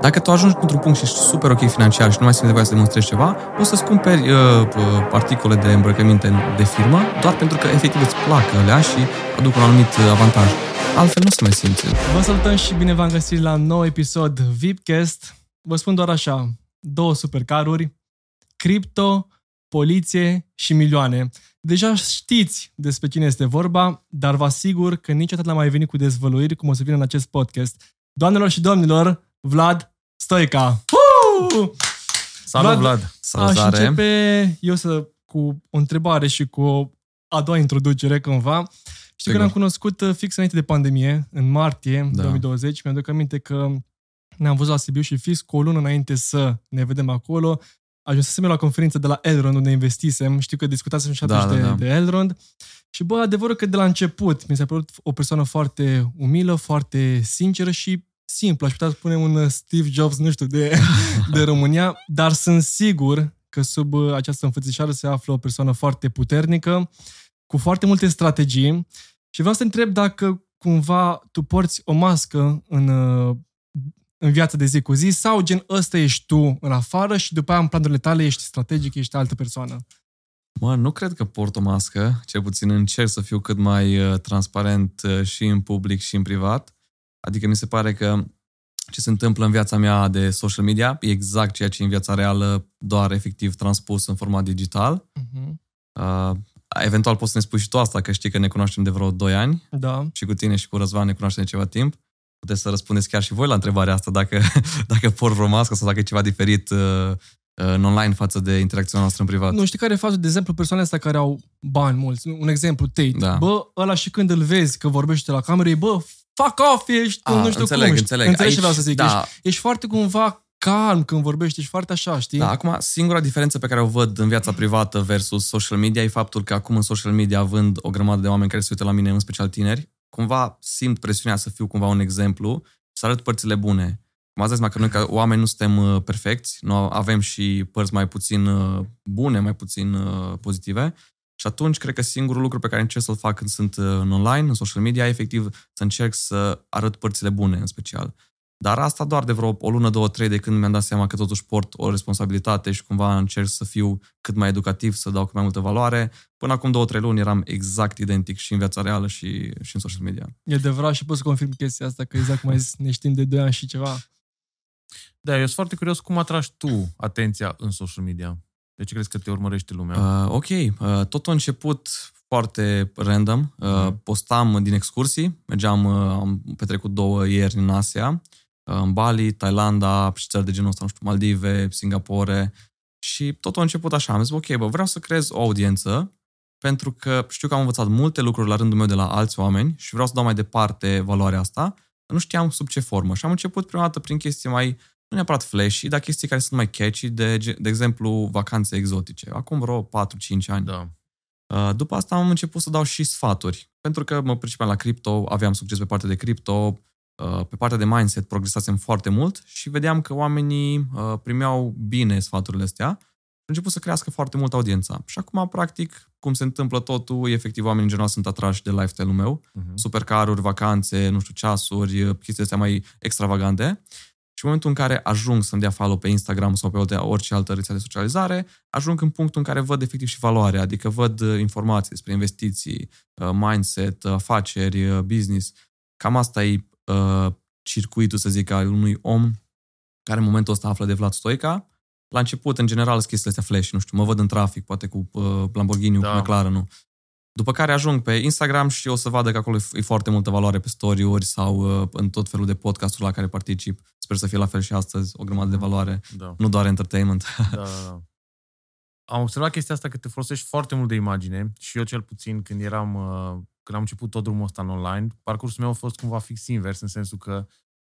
Dacă tu ajungi într-un punct și ești super ok financiar și nu mai simți nevoia să demonstrezi ceva, poți să-ți cumperi uh, uh, articole de îmbrăcăminte de firmă doar pentru că efectiv îți plac alea și aduc un anumit uh, avantaj. Altfel nu se mai simți. Vă salutăm și bine v-am găsit la un nou episod VIPcast. Vă spun doar așa, două supercaruri, cripto, poliție și milioane. Deja știți despre cine este vorba, dar vă asigur că niciodată n-am mai venit cu dezvăluiri cum o să vină în acest podcast. Doamnelor și domnilor, Vlad Stoica. Uh! Salut, Vlad! Vlad. Salutare! Aș începe eu să, cu o întrebare și cu o a doua introducere cumva. Știu că ne-am cunoscut uh, fix înainte de pandemie, în martie da. 2020. Mi-aduc aminte că ne-am văzut la Sibiu și fix cu o lună înainte să ne vedem acolo, ajunsesem la conferință de la Elrond unde investisem. Știu că discutasem și atunci da, de, da, da. de Elrond. Și bă, adevărul că de la început mi s-a părut o persoană foarte umilă, foarte sinceră și simplă. Aș putea spune un Steve Jobs, nu știu, de, de România, dar sunt sigur că sub această înfățișare se află o persoană foarte puternică, cu foarte multe strategii. Și vreau să te întreb dacă cumva tu porți o mască în în viața de zi cu zi sau gen ăsta ești tu în afară și după aia în planurile tale ești strategic, ești altă persoană? Mă, nu cred că port o mască, cel puțin încerc să fiu cât mai uh, transparent uh, și în public și în privat. Adică mi se pare că ce se întâmplă în viața mea de social media e exact ceea ce în viața reală, doar efectiv transpus în format digital. Uh-huh. Uh, eventual poți să ne spui și tu asta, că știi că ne cunoaștem de vreo 2 ani. Da. Și cu tine și cu Răzvan ne cunoaștem de ceva timp puteți să răspundeți chiar și voi la întrebarea asta, dacă, dacă por vreo mască sau dacă e ceva diferit uh, uh, în online față de interacțiunea noastră în privat. Nu, știi care e fazul? De exemplu, persoanele astea care au bani mulți. Un exemplu, Tate. Da. Bă, ăla și când îl vezi că vorbește la cameră, e bă, fuck off, ești, A, nu știu înțeleg, cum. Înțeleg, înțeleg. ce vreau să zic. Da. Ești, ești foarte cumva calm când vorbești, ești foarte așa, știi? Da, acum, singura diferență pe care o văd în viața privată versus social media e faptul că acum în social media având o grămadă de oameni care se uită la mine, în special tineri, cumva simt presiunea să fiu cumva un exemplu să arăt părțile bune. Cum ați zis, că noi ca oameni nu suntem uh, perfecți, nu avem și părți mai puțin uh, bune, mai puțin uh, pozitive. Și atunci, cred că singurul lucru pe care încerc să-l fac când sunt în online, în social media, e efectiv să încerc să arăt părțile bune, în special. Dar asta doar de vreo o lună, două, trei de când mi-am dat seama că totuși port o responsabilitate și cumva încerc să fiu cât mai educativ, să dau cât mai multă valoare. Până acum două, trei luni eram exact identic și în viața reală și, și în social media. E adevărat și pot să confirm chestia asta, că exact cum ai zis, ne știm de doi ani și ceva. Da, eu sunt foarte curios cum atragi tu atenția în social media. De ce crezi că te urmărește lumea? Uh, ok, uh, tot a început foarte random. Uh, mm. Postam din excursii, mergeam, uh, am petrecut două ieri în Asia în Bali, Thailanda și țări de genul ăsta, nu știu, Maldive, Singapore. Și totul a început așa. Am zis, ok, bă, vreau să creez o audiență pentru că știu că am învățat multe lucruri la rândul meu de la alți oameni și vreau să dau mai departe valoarea asta. Nu știam sub ce formă. Și am început prima dată prin chestii mai, nu neapărat flashy, dar chestii care sunt mai catchy, de, de exemplu, vacanțe exotice. Acum vreo 4-5 ani. Da. Uh, după asta am început să dau și sfaturi. Pentru că mă pricepeam la cripto, aveam succes pe partea de cripto, Uh, pe partea de mindset progresasem foarte mult și vedeam că oamenii uh, primeau bine sfaturile astea și început să crească foarte mult audiența. Și acum, practic, cum se întâmplă totul, efectiv, oamenii în general sunt atrași de lifestyle-ul meu. Uh-huh. Supercaruri, vacanțe, nu știu, ceasuri, uh, chestii astea mai extravagante. Și în momentul în care ajung să-mi dea follow pe Instagram sau pe orice altă rețea de socializare, ajung în punctul în care văd efectiv și valoare, adică văd informații despre investiții, mindset, afaceri, business. Cam asta e uh, circuitul, să zic, al unui om care în momentul ăsta află de Vlad Stoica. La început, în general, sunt chestiile astea flash, nu știu, mă văd în trafic, poate cu uh, Lamborghini, da. cu McLaren, nu. După care ajung pe Instagram și o să vadă că acolo e foarte multă valoare pe story-uri sau uh, în tot felul de podcasturi la care particip. Sper să fie la fel și astăzi, o grămadă de valoare, da. nu doar entertainment. Da, da, da. Am observat chestia asta că te folosești foarte mult de imagine și eu cel puțin când eram uh, când am început tot drumul ăsta în online, parcursul meu a fost cumva fix invers, în sensul că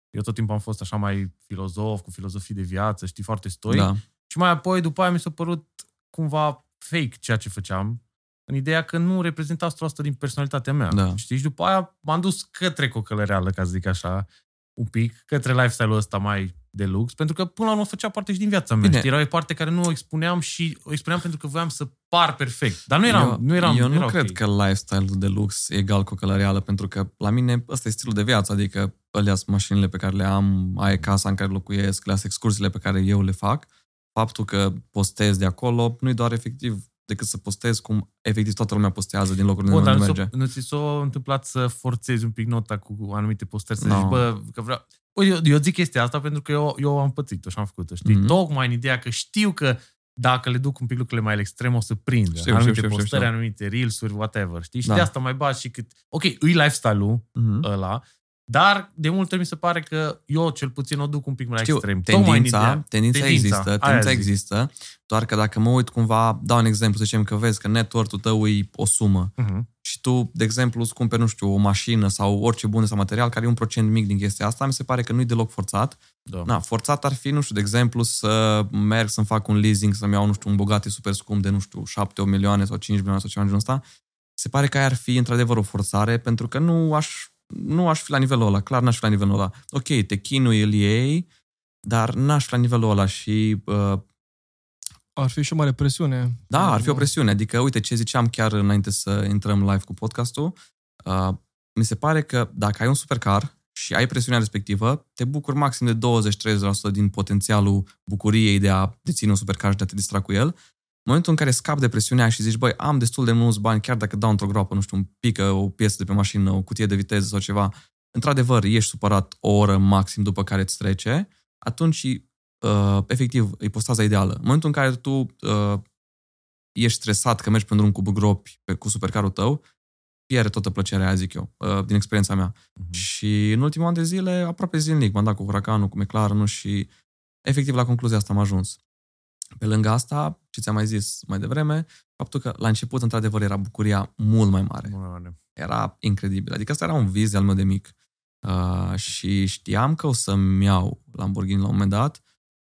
eu tot timpul am fost așa mai filozof, cu filozofii de viață, știi, foarte stoic. Da. Și mai apoi, după aia, mi s-a părut cumva fake ceea ce făceam, în ideea că nu reprezenta 100% din personalitatea mea. Da. Știi? Și după aia m-am dus către cocălăreală, ca să zic așa, un pic, către lifestyle-ul ăsta mai de lux, pentru că până la urmă făcea parte și din viața mea. Era o parte care nu o expuneam și o expuneam pentru că voiam să par perfect. Dar nu eram, eu, nu eram Eu nu era cred okay. că lifestyle-ul de lux e egal cu o călăreală, pentru că la mine ăsta e stilul de viață, adică alea mașinile pe care le am, aia e casa în care locuiesc, le excursiile pe care eu le fac. Faptul că postez de acolo nu-i doar efectiv decât să postez cum efectiv toată lumea postează din locurile Bun, unde dar merge. Nu ți s-a întâmplat să forțezi un pic nota cu anumite postări, să No. zici, bă, că vreau... Bă, eu, eu zic chestia asta pentru că eu, eu am pățit-o și am făcut-o, știi? Mhm. Tocmai în ideea că știu că dacă le duc un pic lucrurile mai la extrem, o să prindă. Știu, anumite știu, știu, postări, știu. anumite reels-uri, whatever, știi? Și Da. de asta mai bat și cât... Ok, îi lifestyle-ul Mhm. ăla, dar de multe ori mi se pare că eu cel puțin o duc un pic mai la Știu, extrem. Tocmai în tendința, ideea- tendința, tendința, există, aia tendința zic. există, doar că dacă mă uit cumva, dau un exemplu, să zicem că vezi că net worth-ul tău e o sumă Mhm. și tu, de exemplu, îți cumperi, nu știu, o mașină sau orice bun sau material care e un procent mic din chestia asta, mi se pare că nu e deloc forțat. Da. Na, forțat ar fi, nu știu, de exemplu, să merg să-mi fac un leasing, să-mi iau, nu știu, un Bugatti super scump de, nu știu, 7 milioane sau 5 milioane sau ceva în genul ăsta. Se pare că aia ar fi într-adevăr o forțare, pentru că nu aș, nu aș fi la nivelul ăla, clar n-aș fi la nivelul ăla. Ok, te chinui, îl iei, dar n-aș fi la nivelul ăla și uh, Ar fi și o mare presiune. da, ar fi o presiune. Adică, uite ce ziceam chiar înainte să intrăm live cu podcastul, uh, mi se pare că dacă ai un supercar și ai presiunea respectivă, te bucuri maxim de 20-30% din potențialul bucuriei de a deține un supercar și de a te distra cu el. În momentul în care scapi de presiunea aia și zici, băi, am destul de mulți bani, chiar dacă dau într-o groapă, nu știu, un pică, o piesă de pe mașină, o cutie de viteză sau ceva, într-adevăr, ești supărat o oră maxim după care îți trece, atunci, uh, efectiv, e postaza ideală. În momentul în care tu uh, ești stresat că mergi pe un drum cu gropi pe, cu supercarul tău, pierde toată plăcerea aia, zic eu, uh, din experiența mea. Mhm. Și în ultimul an de zile, aproape zilnic, m-am dat cu Huracanul, cu McLaren și efectiv la concluzia asta am ajuns. Pe lângă asta, ce ți-am mai zis mai devreme, faptul că la început, într-adevăr, era bucuria mult mai mare. Bună, bună. Era incredibil. Adică asta era un vis al meu de mic. Uh, și știam că o să-mi iau Lamborghini la un moment dat.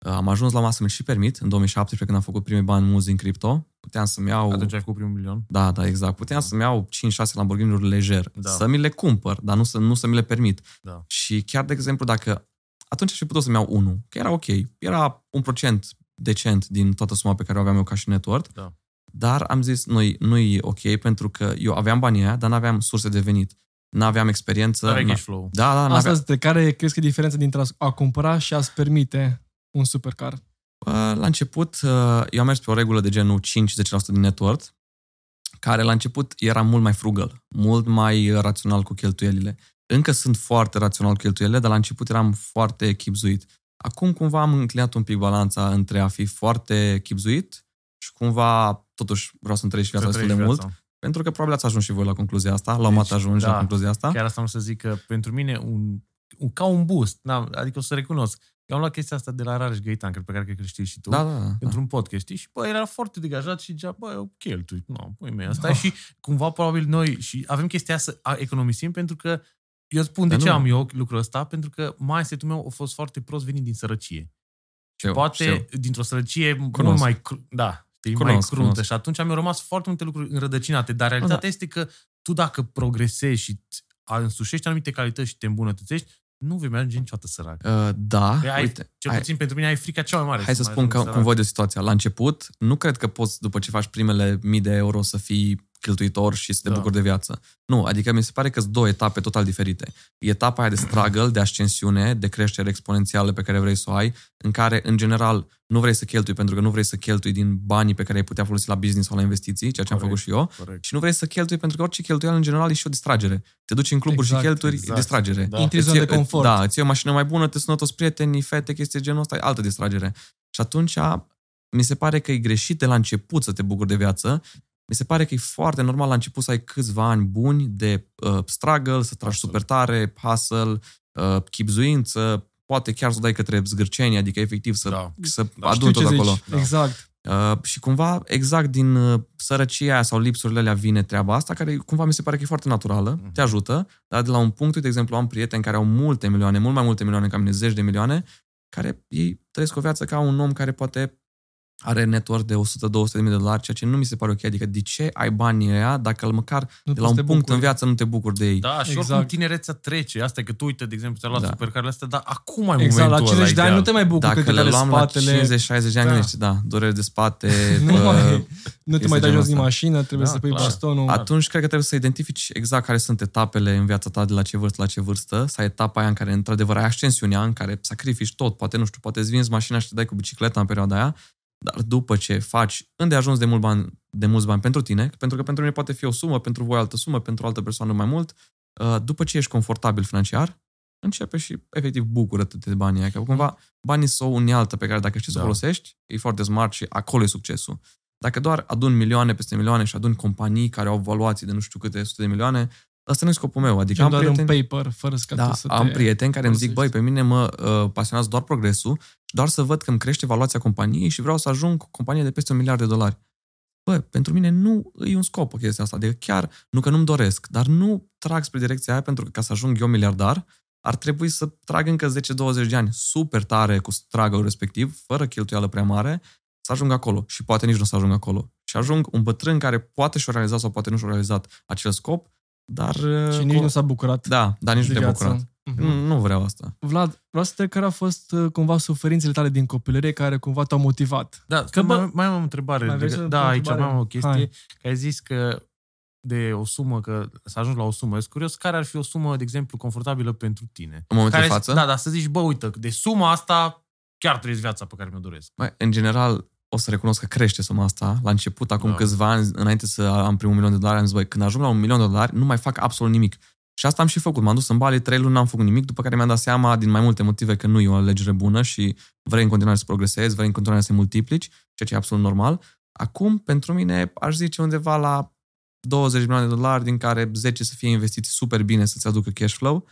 Uh, am ajuns la masă, mi și permit, în 2017, când am făcut primii bani mulți din cripto. Puteam să-mi iau... Atunci ai făcut primul milion? Da, da, exact. Puteam să-mi iau 5-6 Lamborghini-uri lejer. Da. Să mi le cumpăr, dar nu să, nu să mi le permit. Da. Și chiar, de exemplu, dacă... Atunci aș fi putut să-mi iau unul, că era ok. Era un procent decent din toată suma pe care o aveam eu ca și net worth. Da. Dar am zis, nu nu-i ok, pentru că eu aveam banii aia, dar n-aveam surse de venit. N-aveam experiență. Aveai n- cash flow. Da, da, Asta n-aveam... este care crezi că e diferența dintre a- a cumpăra și a-ți permite un supercar? Uh, La început, uh, eu am mers pe o regulă de genul 5-10% din net worth, care la început era mult mai frugal, mult mai uh, rațional cu cheltuielile. Încă sunt foarte rațional cu cheltuielile, dar la început eram foarte chipzuit. Acum cumva am înclinat un pic balanța între a fi foarte chipzuit și cumva totuși vreau să-mi trăiesc viața Să destul de trăiești mult, viața. pentru că probabil ați ajuns și voi la concluzia asta, la un moment Deci, dat ajungi da, la concluzia asta. Chiar asta am să zic că pentru mine un, un ca un boost, da, adică o să recunosc. Eu am luat chestia asta de la Rareș Găitan, cred pe care cred că știi și tu, Da, da, da. pentru un podcast, știi? Și bă, era foarte degajat și zicea, bă, eu cheltui. Nu, pui mei, asta Da. și cumva probabil noi și avem chestia asta să a- economisim pentru că eu spun de Dar ce nu. am eu lucrul ăsta, pentru că mindset-ul meu a fost foarte prost venit din sărăcie. Știu, Poate știu. dintr-o sărăcie mult Cunosc. mai, cru- da, știi, mai Cunosc, cruntă. cunosc. Și atunci mi-au rămas foarte multe lucruri înrădăcinate. Dar realitatea Da. este că tu dacă progresezi și îți însușești anumite calități și te îmbunătățești, nu vei merge niciodată sărac. Uh, da, Păi ai, uite, cel hai- puțin pentru mine ai frica cea mai mare. Hai să mai spun ajung că, sărac. cum văd eu situația. La început, nu cred că poți, după ce faci primele mii de euro, să fii cheltuitor și să te Da. bucuri de viață. Nu, adică mi se pare că sunt două etape total diferite. Etapa aia de struggle, de ascensiune, de creștere exponențială pe care vrei să o ai, în care, în general, nu vrei să cheltui pentru că nu vrei să cheltui din banii pe care ai putea folosi la business sau la investiții, ceea ce am Corect. făcut și eu, Corect. și nu vrei să cheltui pentru că orice cheltuială, în general, e și o distragere. Te duci în cluburi Exact, și chelturi, exact. e distragere. Da. Intri în Îți zonă de iei- confort. Da, îți iei o mașină mai bună, te sună toți prietenii, fete, chestii de genul ăsta, e altă distragere. Și atunci mi se pare că e greșit de la început să te bucuri de viață. Mi se pare că e foarte normal la început să ai câțiva ani buni de uh, struggle, să tragi super tare, hustle, uh, chipzuință, poate chiar să o dai către zgârcenie, adică efectiv să, Da. să Da, aduni Știu tot ce acolo. zici. Da. Exact. Uh, și cumva, exact din uh, sărăcia aia sau lipsurile alea vine treaba asta, care cumva mi se pare că e foarte naturală, Mhm. te ajută, dar de la un punct, de exemplu, am prieteni care au multe milioane, mult mai multe milioane ca mine, zeci de milioane, care ei trăiesc o viață ca un om care poate are network de 100-200 de mii de dolari, ceea ce nu mi se pare ok. Adică de ce ai banii ăia dacă măcar Nu de la un poți să te punct bucuri. în viață nu te bucuri de ei? Da, și Exact. oricum tinerețea trece. Asta e că tu, uite, de exemplu, ți-ai luat Da. da. supercarele astea, dar acum ai Exact, la momentul 50 de ăla ani nu ideal. te mai bucuri Dacă că le te luam spatele. la 50-60 de ani, Da. gândește, da, dureri de spate, Nu, bă, mai, nu te este mai dai genul jos din ăsta. mașină, trebuie Da, să pui clar. bastonul. atunci cred că trebuie să identifici exact care sunt etapele în viața ta, de la ce vârstă la ce vârstă, să ai etapa aia în care într-adevăr ai ascensiunea, în care sacrifici tot, poate, nu știu, poate îți vinzi mașina și te dai cu bicicleta în perioada aia, dar după ce faci îndeajuns de, mult bani, de mulți bani pentru tine, pentru că pentru mine poate fi o sumă, pentru voi altă sumă, pentru altă persoană mai mult, uh, după ce ești confortabil financiar, începe și efectiv bucură-te de banii aia, că cumva banii sunt o unealtă pe care dacă știi să o Da. folosești, e foarte smart și acolo e succesul. Dacă doar adun milioane peste milioane și adun companii care au valuații de nu știu câte sute de milioane, ăsta nu e scopul meu. Adică Gen am doar prieteni, un paper, fără ca da, tu să am te... prieteni care îmi zic, băi, folosești. pe mine mă uh, pasionează doar progresul și doar să văd că îmi crește valoarea companiei și vreau să ajung cu o companie de peste un miliard de dolari. Bă, pentru mine nu e un scop o chestia asta. Adică chiar, nu că nu-mi doresc, dar nu trag spre direcția aia pentru că ca să ajung eu miliardar, ar trebui să trag încă 10-20 de ani super tare cu struggle respectiv, fără cheltuială prea mare, să ajung acolo. Și poate nici nu o să ajung acolo. Și ajung un bătrân care poate și-o realizat sau poate nu și-o realizat acel scop, dar... uh, Și nici cu- nu s-a bucurat Da, dar nici de nu te-a viață. bucurat. Mhm. Nu, nu vreau asta. Vlad, vreau să te care au fost uh, cumva suferințele tale din copilărie care cumva te-au motivat. Da, Că, că bă, mai, mai am o întrebare. mai vrei Lega- să da, pui o aici întrebare? mai am o chestie. Hai. Că ai zis că de o sumă, că să ajungi la o sumă. Eu sunt curios care ar fi o sumă, de exemplu, confortabilă pentru tine. În momentul care, de față, Da, dar să zici, bă, uite, de suma asta chiar trăiesc viața pe care mi-o doresc. Mai, în general, o să recunosc că crește suma asta. La început, acum Da. câțiva ani, înainte să am primul milion de dolari, am zis, băi, când ajung la un milion de dolari, nu mai fac absolut nimic. Și asta am și făcut. M-am dus în Bali, trei luni n-am făcut nimic, după care mi-am dat seama, din mai multe motive, că nu e o alegere bună și vrei în continuare să progresezi, vrei în continuare să te multiplici, ceea ce e absolut normal. Acum, pentru mine, aș zice undeva la 20 milioane de dolari, din care 10 să fie investiți super bine să-ți aducă cash flow,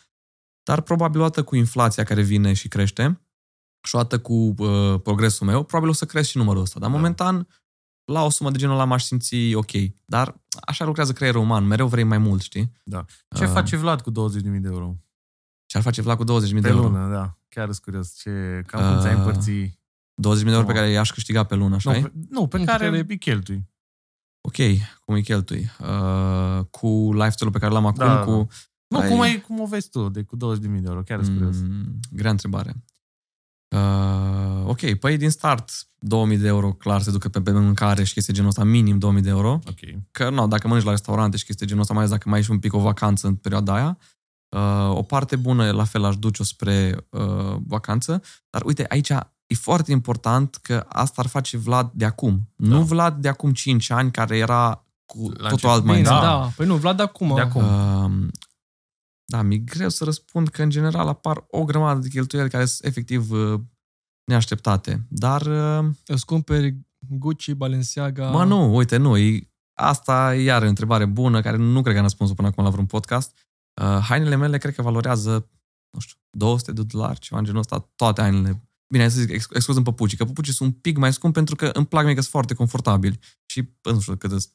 dar probabil odată cu inflația care vine și crește, și odată cu uh, progresul meu, probabil o să cresc și numărul ăsta. Dar Da. momentan, la o sumă de genul ăla m-aș simți ok. Dar așa lucrează creierul uman, mereu vrei mai mult, știi? Da. Ce Uh, face Vlad cu 20.000 de euro? Ce ar face Vlad cu 20.000 de Pe euro? lună, da. Chiar sunt curios. Ce, cam cum ți-ai Uh, împărți? 20.000 de euro pe Nu. care i-aș câștiga pe lună, așa Nu, e? pe, nu, pe Pe care care- îi cheltui. Ok, cum îi cheltui? Uh, cu lifestyle-ul pe care l-am acum, Da, cu... Nu, Ai- cum, ai, cum o vezi tu de cu 20.000 de euro? Chiar sunt curios. Mm, grea întrebare. Uh, ok, păi din start 2000 de euro clar se ducă pe, pe mâncare și chestii genul ăsta, minim 2000 de euro. Ok. Că nu, dacă mănânci la restaurante și chestii genul ăsta, mai ales dacă mai ești un pic o vacanță în perioada aia, uh, o parte bună la fel aș duce-o spre uh, vacanță, dar uite, aici e foarte important că asta ar face Vlad de acum. Da. Nu Vlad de acum 5 ani care era cu La totul început. alt Bine, mindset. da. Da. da. Păi nu, Vlad, acum. De acum. Uh, da, mi-e greu să răspund că în general apar o grămadă de cheltuieli care sunt efectiv uh, neașteptate. Dar, uh, Îți cumperi Gucci, Balenciaga... mă, nu, uite, nu, e, asta e iar o întrebare bună care nu cred că am răspuns până acum la vreun podcast. Uh, hainele mele cred că valorează, nu știu, 200 de dolari, ceva în genul ăsta, toate hainele. Bine, hai să zic, ex- excluzând păpucii, că păpucii sunt un pic mai scumpi pentru că îmi plac mie că sunt foarte confortabili. Și, nu știu, cât sunt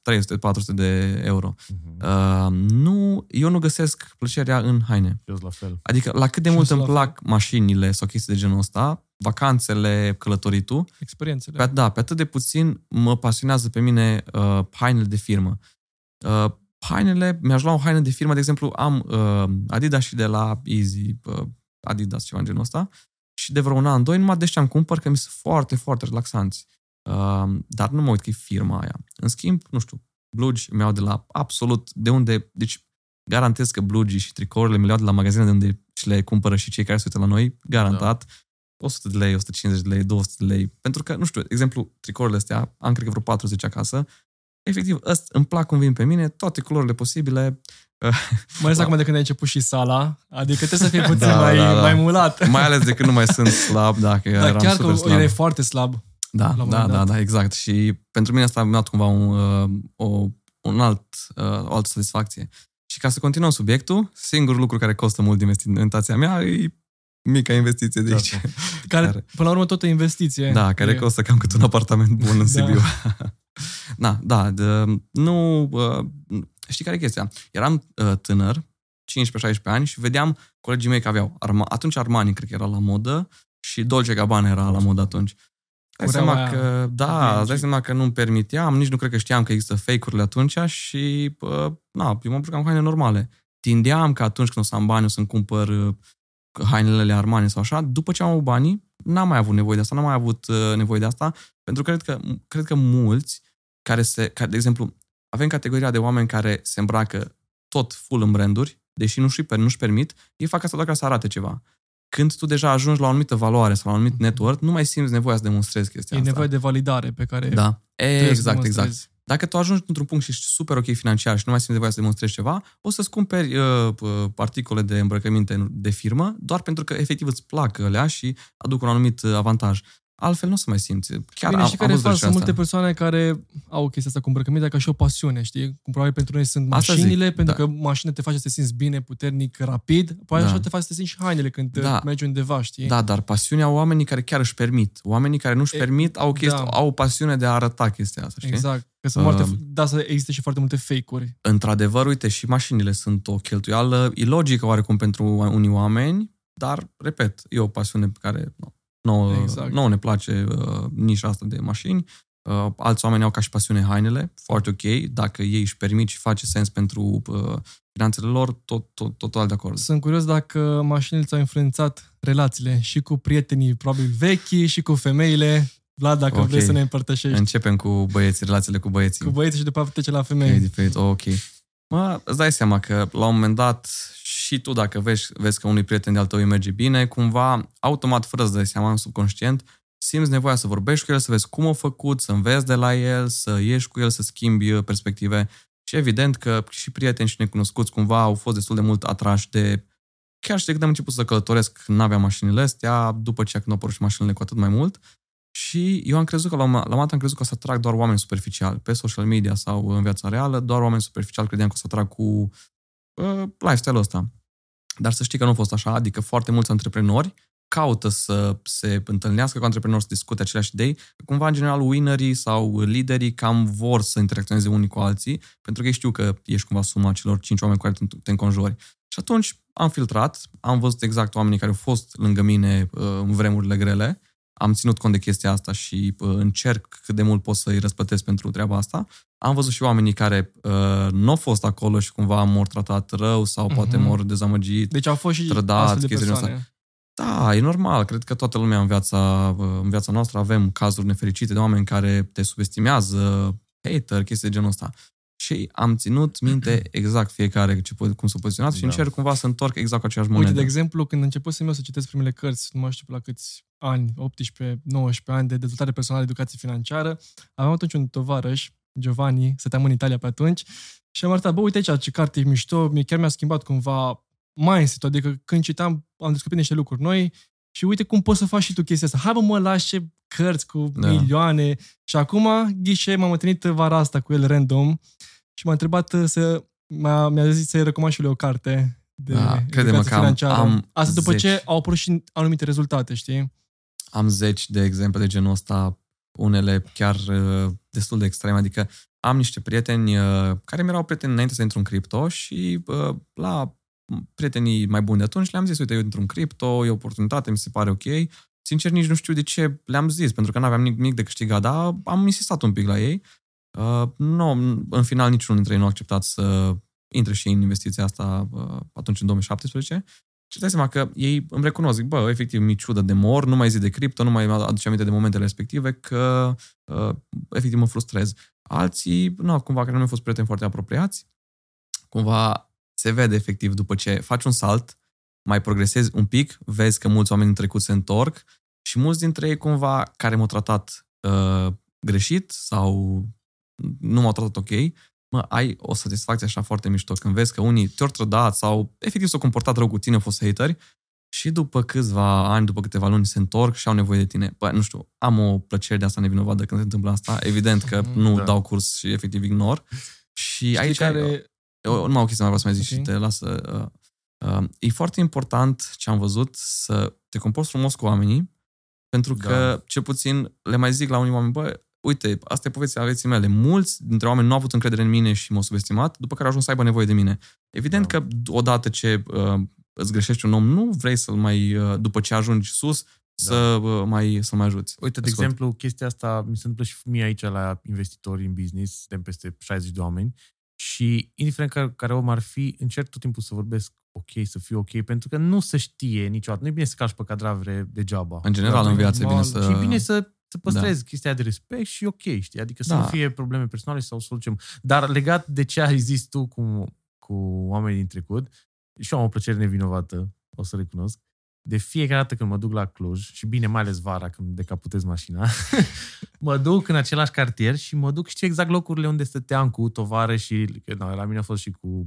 300-400 de euro. Mhm. Uh, nu, eu nu găsesc plăcerea în haine. Eu sunt la fel. Adică la cât de Și mult eu îmi sunt la plac mașinile sau chestii de genul ăsta, vacanțele, călătoritul, Experiențele. pe, da, pe atât de puțin mă pasionează pe mine uh, hainele de firmă. Uh, hainele, mi-aș lua o haină de firmă, de exemplu, am uh, Adidas și de la Easy, uh, Adidas, ceva în genul ăsta, și de vreo un an, doi, numai de ăștia îmi cumpăr că mi sunt foarte, foarte relaxanți. Uh, dar nu mă uit că e firma aia. În schimb, nu știu, blugi mi iau de la absolut de unde, deci garantez că blugii și tricourile mi le iau de la magazine de unde și le cumpără și cei care se uită la noi, garantat. 100 de lei, 150 de lei, 200 de lei. Pentru că, nu știu, de exemplu, tricourile astea, am cred că vreo 40 acasă. Efectiv, ăsta, îmi plac cum vin pe mine, toate culorile posibile. Mai ales acum de când ai început și sala, adică trebuie să fii puțin Da, mai, da, da. mai mulat. Mai ales de când nu mai sunt slab, dacă Dar eram chiar super că slab. erai foarte slab. Da, la un da, moment da, dat. da, exact. Și pentru mine asta mi-a dat cumva un, uh, o, un alt, uh, o altă satisfacție. Și ca să continuăm subiectul, singurul lucru care costă mult din inventația mea e mica investiție de aici. Care, Care- până la urmă, tot e investiție. Da, care E- costă cam cât un apartament bun în Da. Sibiu. da, da, de, nu... Uh, știi care e chestia? Eram uh, tânăr, 15-16 ani și vedeam colegii mei că aveau... Arma, atunci Armani cred că era la modă și Dolce Gabbana era la modă atunci. dai seama că, da, îți dai seama că nu-mi permiteam, nici nu cred că știam că există fake-urile atunci și, uh, na, eu mă îmbrăcam haine normale. Tindeam că atunci când o să am bani o să-mi cumpăr uh, hainele Armani sau așa, după ce am avut banii, n-am mai avut nevoie de asta, n-am mai avut uh, nevoie de asta, pentru că cred că, cred că mulți care se, care, de exemplu, avem categoria de oameni care se îmbracă tot full în branduri, deși nu-și, nu-și permit, ei fac asta doar ca să arate ceva. Când tu deja ajungi la o anumită valoare sau la un anumit network, nu mai simți nevoia să demonstrezi chestia e asta. E nevoie de validare pe care Da, exact, exact. Dacă tu ajungi într-un punct și ești super ok financiar și nu mai simți nevoia să demonstrezi ceva, o să-ți cumperi uh, uh, articole de îmbrăcăminte de firmă doar pentru că efectiv îți plac alea și aduc un anumit uh, avantaj altfel nu o să mai simți. Chiar Bine, am, și care fac, sunt multe persoane care au chestia asta cu îmbrăcămintea ca și o pasiune, știi? Cum probabil pentru noi sunt asta mașinile, zic, pentru da. că mașina te face să te simți bine, puternic, rapid, probabil da. așa te face să te simți și hainele când da. mergi undeva, știi? Da, dar pasiunea oamenii care chiar își permit. Oamenii care nu își permit au, chesti, da. au o pasiune de a arăta chestia asta, știi? Exact. Că sunt uh, foarte, da, să există și foarte multe fake-uri. Într-adevăr, uite, și mașinile sunt o cheltuială ilogică oarecum pentru unii oameni, dar, repet, e o pasiune pe care Nouă, exact. nouă ne place uh, nișa asta de mașini. Uh, alți oameni au ca și pasiune hainele, foarte ok. Dacă ei își permit și face sens pentru uh, finanțele lor, tot, tot, total de acord. Sunt curios dacă mașinile ți-au influențat relațiile și cu prietenii probabil vechi și cu femeile. Vlad, dacă okay. vrei să ne împărtășești. Începem cu băieții, relațiile cu băieții. Cu băieții și după aceea la femei. Ok, diferit. Oh, ok. Mă, îți dai seama că la un moment dat și tu dacă vezi, vezi că unui prieten de-al tău îi merge bine, cumva, automat, fără să dai seama, în subconștient, simți nevoia să vorbești cu el, să vezi cum a făcut, să înveți de la el, să ieși cu el, să schimbi uh, perspective. Și evident că și prieteni și necunoscuți cumva au fost destul de mult atrași de chiar și de când am început să călătoresc, nu aveam mașinile astea, după ce când au apărut și mașinile cu atât mai mult. Și eu am crezut că la un moment am crezut că o să atrag doar oameni superficiali. Pe social media sau în viața reală, doar oameni superficiali credeam că o să atrag cu uh, lifestyle-ul ăsta. Dar să știi că nu a fost așa, adică foarte mulți antreprenori caută să se întâlnească cu antreprenori, să discute aceleași idei. Cumva, în general, winnerii sau liderii cam vor să interacționeze unii cu alții, pentru că ei știu că ești cumva suma celor cinci oameni cu care te înconjori. Și atunci am filtrat, am văzut exact oamenii care au fost lângă mine uh, în vremurile grele, am ținut cont de chestia asta și uh, încerc cât de mult pot să-i răspătesc pentru treaba asta. Am văzut și oamenii care uh, nu au fost acolo și cumva m-au tratat rău sau uh-huh. poate m-au dezamăgit, Deci au fost și trădat, astfel de persoane. Asta. Da, e normal. Cred că toată lumea în viața, uh, în viața noastră avem cazuri nefericite de oameni care te subestimează, hater, chestii de genul ăsta. Și am ținut minte exact fiecare ce, cum s-a poziționat da. și încerc cumva să întorc exact cu aceeași monedă. Uite, de exemplu, când începusem eu să citesc primele cărți, nu mai știu la câți ani, 18, 19 ani de dezvoltare personală, educație financiară, aveam atunci un tovarăș, Giovanni, stăteam în Italia pe atunci, și am arătat, bă, uite aici ce carte e mișto, chiar mi-a schimbat cumva mindset adică când citam, am descoperit niște lucruri noi și uite cum poți să faci și tu chestia asta. Hai bă, mă lași ce cărți cu da. milioane. Și acum, ghișe, m-am întâlnit vara asta cu el random și m-a întrebat să, m-a, mi-a zis să-i recomand și lui o carte de da, crede-mă că am, am Asta după zeci. ce au apărut și anumite rezultate, știi? Am zeci de exemple de genul ăsta, unele chiar uh, destul de extreme, adică am niște prieteni uh, care mi-erau prieteni înainte să intru în cripto și uh, la prietenii mai buni de atunci le-am zis, uite, eu într-un cripto, e o oportunitate, mi se pare ok. Sincer, nici nu știu de ce le-am zis, pentru că nu aveam nimic de câștigat, dar am insistat un pic la ei. Uh, nu, în final, niciunul dintre ei nu a acceptat să intre și în investiția asta uh, atunci, în 2017. Și dai seama că ei îmi recunosc, zic, bă, efectiv, mi ciudă de mor, nu mai zi de cripto, nu mai aduce aminte de momentele respective, că uh, efectiv mă frustrez. Alții, nu, cumva, care nu mi-au fost prieteni foarte apropiați, cumva se vede efectiv după ce faci un salt, mai progresezi un pic, vezi că mulți oameni în trecut se întorc și mulți dintre ei cumva care m-au tratat uh, greșit sau nu m-au tratat ok, mă, ai o satisfacție așa foarte mișto când vezi că unii te-au trădat sau efectiv s-au comportat rău cu tine, au fost hateri și după câțiva ani, după câteva luni se întorc și au nevoie de tine. Bă, nu știu, am o plăcere de asta nevinovată când se întâmplă asta. Evident că mhm, nu da. dau curs și efectiv ignor. Și Știi aici care... Eu, nu mai o chestie mai vreau să mai zic okay. și te las să... Uh, uh, e foarte important ce am văzut să te comporți frumos cu oamenii, pentru că, da. ce puțin, le mai zic la unii oameni, bă, uite, asta e povestea vieții mele. Mulți dintre oameni nu au avut încredere în mine și m-au subestimat, după care au ajuns să aibă nevoie de mine. Evident da. că odată ce uh, îți greșești un om, nu vrei să-l mai, uh, după ce ajungi sus, să da. mai, să mai ajuți. Uite, de Ascult. exemplu, chestia asta mi se întâmplă și mie aici la investitori în business, suntem peste 60 de oameni și indiferent care, care om ar fi, încerc tot timpul să vorbesc ok, să fiu ok, pentru că nu se știe niciodată. Nu e bine să cași pe cadavre degeaba. În general, în viață e bine să... Și e bine să să păstrezi da. chestia de respect și ok, știi? Adică să da. nu fie probleme personale sau să ducem. Dar legat de ce ai zis tu cu, cu oamenii din trecut, și eu am o plăcere nevinovată, o să recunosc, de fiecare dată când mă duc la Cluj, și bine, mai ales vara când decaputez mașina, mă duc în același cartier și mă duc, știu exact locurile unde stăteam cu tovară și, no, la mine a fost și cu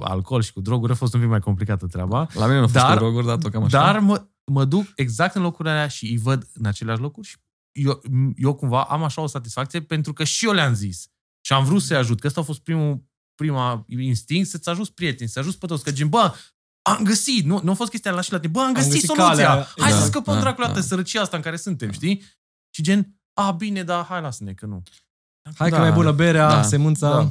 alcool și cu droguri, a fost un pic mai complicată treaba. La mine nu a fost dar, cu droguri, dar tot cam așa. Dar mă, mă duc exact în locurile alea și îi văd în aceleași locuri și eu, eu cumva am așa o satisfacție pentru că și eu le-am zis. Și am vrut să-i ajut, că ăsta a fost primul, prima instinct, să-ți ajut prieteni, să ajut pe toți. Că gen, bă, am găsit, nu, nu a fost chestia la și la bă, am găsit, am găsit soluția. Calea. Hai da, să scăpăm da, dracul da. sărăcia asta în care suntem, da. știi? Și gen, a, bine, dar hai lasă-ne, că nu. Hai da. că mai bună berea, da. semânța. Da.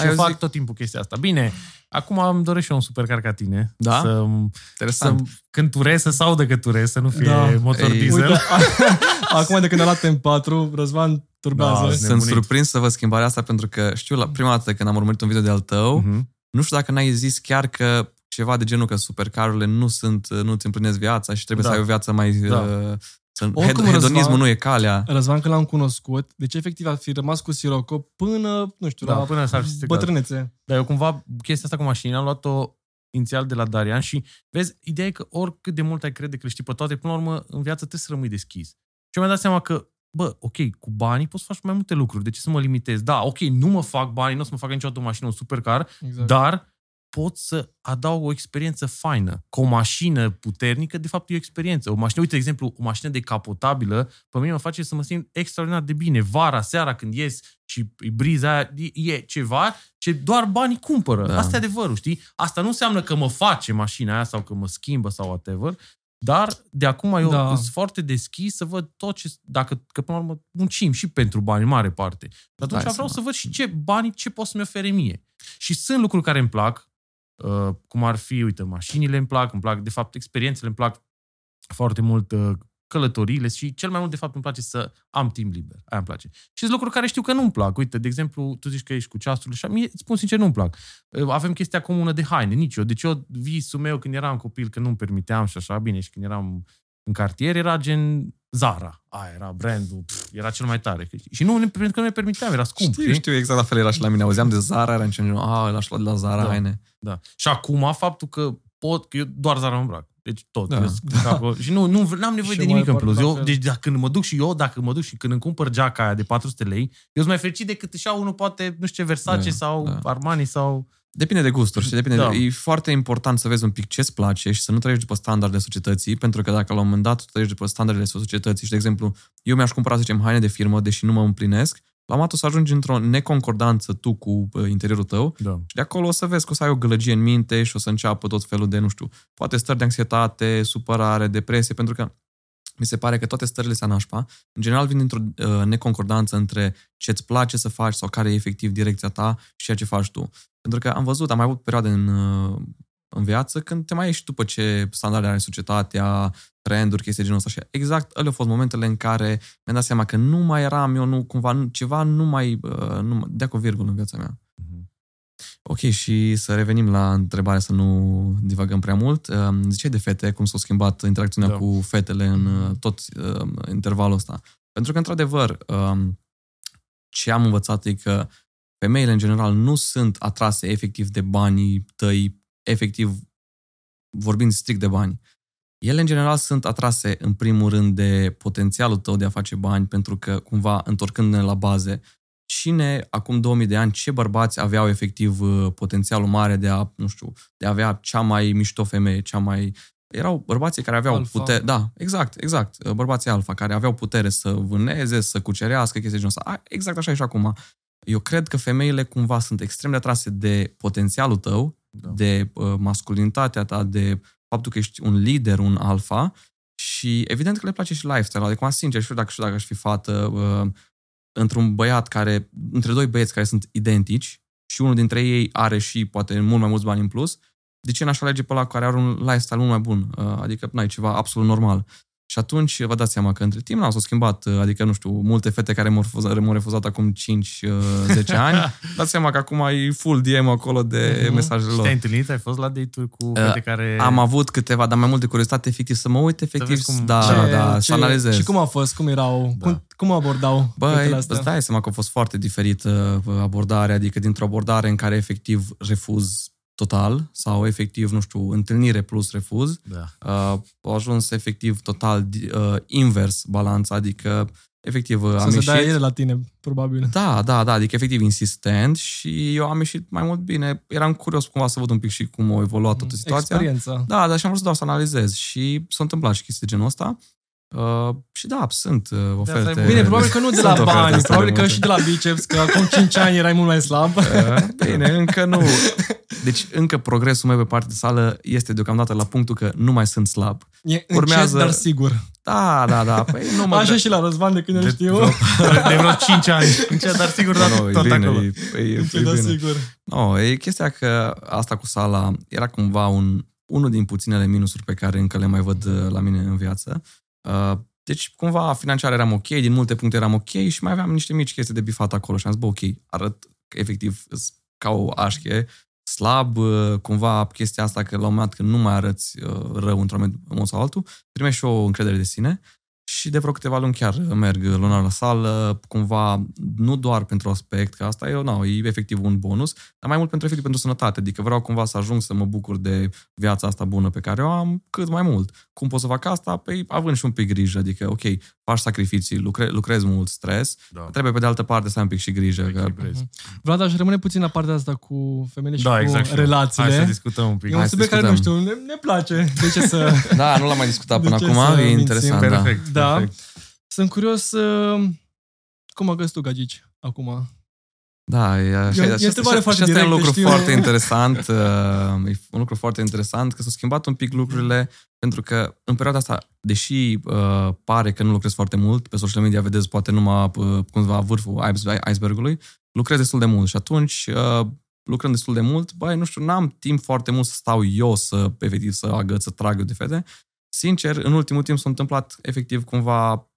Și eu fac zic... tot timpul chestia asta. Bine, acum îmi doresc și eu un supercar ca tine. Da? Să, Interesant. Să, când turezi, să saudă că turezi, să nu fie da. motor Ei, diesel. Uite, acum de când a luat M4, Răzvan turbează. Da, Sunt surprins să văd schimbarea asta pentru că știu la prima dată când am urmărit un video de al tău, uh-huh. nu știu dacă n-ai zis chiar că ceva de genul că supercarurile nu sunt, nu ți împlinesc viața și trebuie da. să ai o viață mai da. uh, Oricum, hedonismul Răzvan, nu e calea. Răzvan, când l-am cunoscut, deci efectiv a fi rămas cu Sirocco până, nu știu, da, la până s-ar fi bătrânețe. Dar eu cumva, chestia asta cu mașina, am luat-o inițial de la Darian și, vezi, ideea e că oricât de mult ai crede că le știi pe toate, până la urmă, în viață trebuie să rămâi deschis. Și mi-am dat seama că, bă, ok, cu banii poți să faci mai multe lucruri. De ce să mă limitez? Da, ok, nu mă fac bani, nu o să mă fac niciodată o mașină, un supercar, exact. dar pot să adaug o experiență faină. Că o mașină puternică, de fapt, e o experiență. O mașină, uite, de exemplu, o mașină decapotabilă, pe mine mă face să mă simt extraordinar de bine. Vara, seara, când ies și e briza aia, e ceva ce doar banii cumpără. Da. Asta e adevărul, știi? Asta nu înseamnă că mă face mașina aia sau că mă schimbă sau whatever, dar de acum eu da. sunt foarte deschis să văd tot ce... Dacă, că până la urmă muncim și pentru bani, în mare parte. Dar atunci Hai vreau să, să văd și ce bani, ce pot să-mi ofere mie. Și sunt lucruri care îmi plac, Uh, cum ar fi, uite, mașinile îmi plac, îmi plac, de fapt, experiențele îmi plac foarte mult, uh, călătoriile și cel mai mult, de fapt, îmi place să am timp liber. Aia îmi place. Și sunt lucruri care știu că nu-mi plac. Uite, de exemplu, tu zici că ești cu ceasurile și mie, îți spun sincer, nu-mi plac. Uh, avem chestia comună de haine, nici eu. Deci eu, visul meu când eram copil, că nu-mi permiteam și așa, bine, și când eram în cartier, era gen Zara. Aia era brandul, pf, era cel mai tare. Și nu, pentru că nu ne permiteam, era scump. Știu, știu exact la fel era și la mine. Auzeam de Zara, era în genul, a, l-aș lua de la Zara da, haine. Da. Și acum faptul că pot, că eu doar Zara îmi îmbrac. Deci tot. Da. da. Și nu, nu am nevoie și de nimic în plus. Eu, deci dacă când mă duc și eu, dacă mă duc și când îmi cumpăr geaca aia de 400 lei, eu sunt mai fericit decât își unul poate, nu știu ce, Versace da, sau da. Armani sau... Depinde de gusturi și depinde da. de, e foarte important să vezi un pic ce îți place și să nu trăiești după standardele societății, pentru că dacă la un moment dat trăiești după standardele societății și, de exemplu, eu mi-aș cumpăra, să zicem, haine de firmă, deși nu mă împlinesc, la un o să ajungi într-o neconcordanță tu cu uh, interiorul tău da. și de acolo o să vezi că o să ai o gălăgie în minte și o să înceapă tot felul de, nu știu, poate stări de anxietate, supărare, depresie, pentru că mi se pare că toate stările se nașpa, în general vin dintr-o uh, neconcordanță între ce îți place să faci sau care e efectiv direcția ta și ceea ce faci tu. Pentru că am văzut, am mai avut perioade în, uh, în viață când te mai ieși după ce standarde are societatea, trenduri, chestii genul ăsta. Și exact alea au fost momentele în care mi-am dat seama că nu mai eram eu, nu, cumva, ceva nu mai, uh, nu, dea cu virgulă în viața mea. Mhm. Ok, și să revenim la întrebare, să nu divagăm prea mult. Um, ziceai de fete, cum s-a schimbat interacțiunea da. cu fetele în uh, tot uh, intervalul ăsta. Pentru că, într-adevăr, um, ce am învățat e că femeile, în general, nu sunt atrase efectiv de banii tăi, efectiv vorbind strict de bani. Ele, în general, sunt atrase, în primul rând, de potențialul tău de a face bani, pentru că, cumva, întorcându-ne la baze, cine, acum 2000 de ani, ce bărbați aveau efectiv uh, potențialul mare de a, nu știu, de a avea cea mai mișto femeie, cea mai... Erau bărbații care aveau alfa. putere... Da, exact, exact. Uh, bărbații alfa, care aveau putere să vâneze, să cucerească, chestii genul ăsta. Exact așa e și acum. Eu cred că femeile cumva sunt extrem de atrase de potențialul tău, da. de uh, masculinitatea ta, de faptul că ești un lider, un alfa și evident că le place și lifestyle-ul. Adică, sincer, știu dacă știu dacă aș fi fată uh, într-un băiat care, între doi băieți care sunt identici și unul dintre ei are și poate mult mai mulți bani în plus, de ce n-aș alege pe ăla care are un lifestyle mult mai bun? Uh, adică, n-ai ceva absolut normal. Și atunci vă dați seama că între timp s-au schimbat, adică, nu știu, multe fete care m-au refuzat, m-au refuzat acum 5-10 ani, dați seama că acum e full DM acolo de uh-huh. mesajele lor. te-ai întâlnit? Ai fost la date-uri cu fete care... Am avut câteva, dar mai mult de curiozitate, efectiv, să mă uit, efectiv, cum, da, ce, da, ce, să analizez. Și cum a fost? Cum erau? Da. Cum, cum abordau Băi, îți dai seama că a fost foarte diferită abordarea, adică dintr-o abordare în care efectiv refuz total sau efectiv, nu știu, întâlnire plus refuz, da. uh, a ajuns efectiv total uh, invers balanța, adică efectiv Să am se ieșit... dea la tine, probabil. Da, da, da, adică efectiv insistent și eu am ieșit mai mult bine. Eram curios cumva să văd un pic și cum a evoluat toată situația. Experiența. Da, dar și am vrut doar să analizez și s-a întâmplat și chestii de genul ăsta. Uh, și da, sunt uh, oferte. Bine, probabil că nu de la bani, probabil că și de la biceps, că acum 5 ani erai mult mai slab. Uh, bine, încă nu. Deci încă progresul meu pe partea de sală este deocamdată la punctul că nu mai sunt slab. E Urmează... încet, dar sigur. Da, da, da. Păi nu mă Așa și la Răzvan de când de, știu. De vreo 5 ani. Încet, dar sigur, dar no, tot bine, acolo. E, e, e, încet, dar sigur. No, e chestia că asta cu sala era cumva un, unul din puținele minusuri pe care încă le mai văd la mine în viață. Uh, deci, cumva, financiar eram ok, din multe puncte eram ok și mai aveam niște mici chestii de bifat acolo și am zis, bă, ok, arăt efectiv ca o așche, slab, uh, cumva chestia asta că la un moment dat când nu mai arăți uh, rău într-un mod sau altul, primești și o încredere de sine și de vreo câteva luni chiar merg lunar la sală, cumva nu doar pentru aspect, că asta e, no, e efectiv un bonus, dar mai mult pentru efectiv pentru sănătate. Adică vreau cumva să ajung să mă bucur de viața asta bună pe care o am cât mai mult. Cum pot să fac asta? Păi având și un pic grijă, adică ok, faci sacrificii, lucre, lucrezi mult stres, da. trebuie pe de altă parte să ai un pic și grijă. Că... Uh-huh. Vlad, aș rămâne puțin la partea asta cu femeile și da, cu exact relațiile. Hai să discutăm un pic. E un subiect care, nu știu, ne, ne place. De ce să... da, nu l-am mai discutat până acum, e interesant. Perfect. Da. Da. Perfect. Sunt curios uh, cum a găsit tu gagici acum. Da, e, așa, e, este și, foarte și asta e un lucru știu? foarte interesant. Uh, e un lucru foarte interesant că s-au schimbat un pic lucrurile pentru că în perioada asta, deși uh, pare că nu lucrez foarte mult, pe social media vedeți poate numai uh, cumva vârful icebergului, lucrez destul de mult și atunci uh, lucrând destul de mult, băi, nu știu, n-am timp foarte mult să stau eu să, efectiv, să agăț, să trag eu de fete. Sincer, în ultimul timp s-a întâmplat efectiv cumva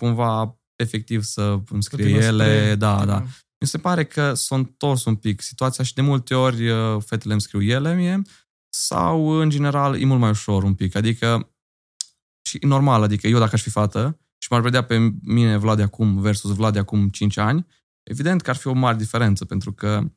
cumva efectiv să îmi scrie să ele. Spre... Da, da. Mi se pare că s-a întors un pic situația și de multe ori uh, fetele îmi scriu ele mie sau în general e mult mai ușor un pic. Adică și e normal, adică eu dacă aș fi fată și m-ar vedea pe mine Vlad de acum versus Vlad de acum 5 ani, evident că ar fi o mare diferență pentru că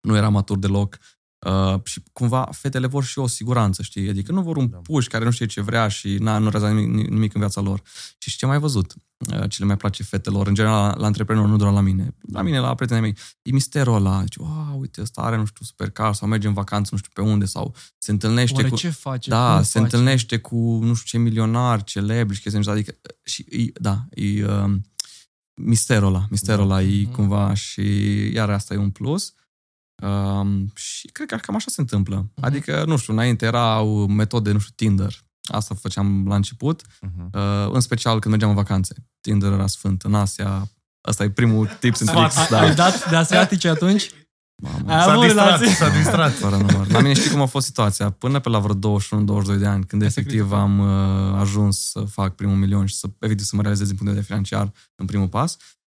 nu era matur deloc, Uh, și cumva fetele vor și o siguranță, știi? Adică nu vor un da. puș care nu știe ce vrea și n-a, nu realizează nimic, nimic în viața lor. Și ce mai văzut? Uh, ce le mai place fetelor, în general la, la antreprenori, nu doar la mine. La mine, la prietenii mei. E misterul ăla. Zice, wow, uite, ăsta are, nu știu, supercar sau merge în vacanță, nu știu pe unde, sau se întâlnește Oare cu... ce face? Da, Cum se face? întâlnește cu, nu știu ce, milionari, celebri și chestii Adică, și, e, da, e... Uh, misterul ăla, misterul da. ăla e mm-hmm. cumva și iar asta e un plus. Um, și cred că cam așa se întâmplă. Uh-huh. Adică, nu știu, înainte erau metode, nu știu, Tinder. Asta făceam la început, uh-huh. uh, în special când mergeam în vacanțe. Tinder era sfânt în Asia. Asta e primul tips and tricks. Da. Ai dat de asiatice atunci? Mamă. Ai S-a avut distrat, relații? s-a distrat. Fără număr. La mine știi cum a fost situația? Până pe la vreo 21-22 de ani, când efectiv am uh, ajuns să fac primul milion și să, efectiv, să mă realizez din punct de vedere financiar în primul pas, Uh,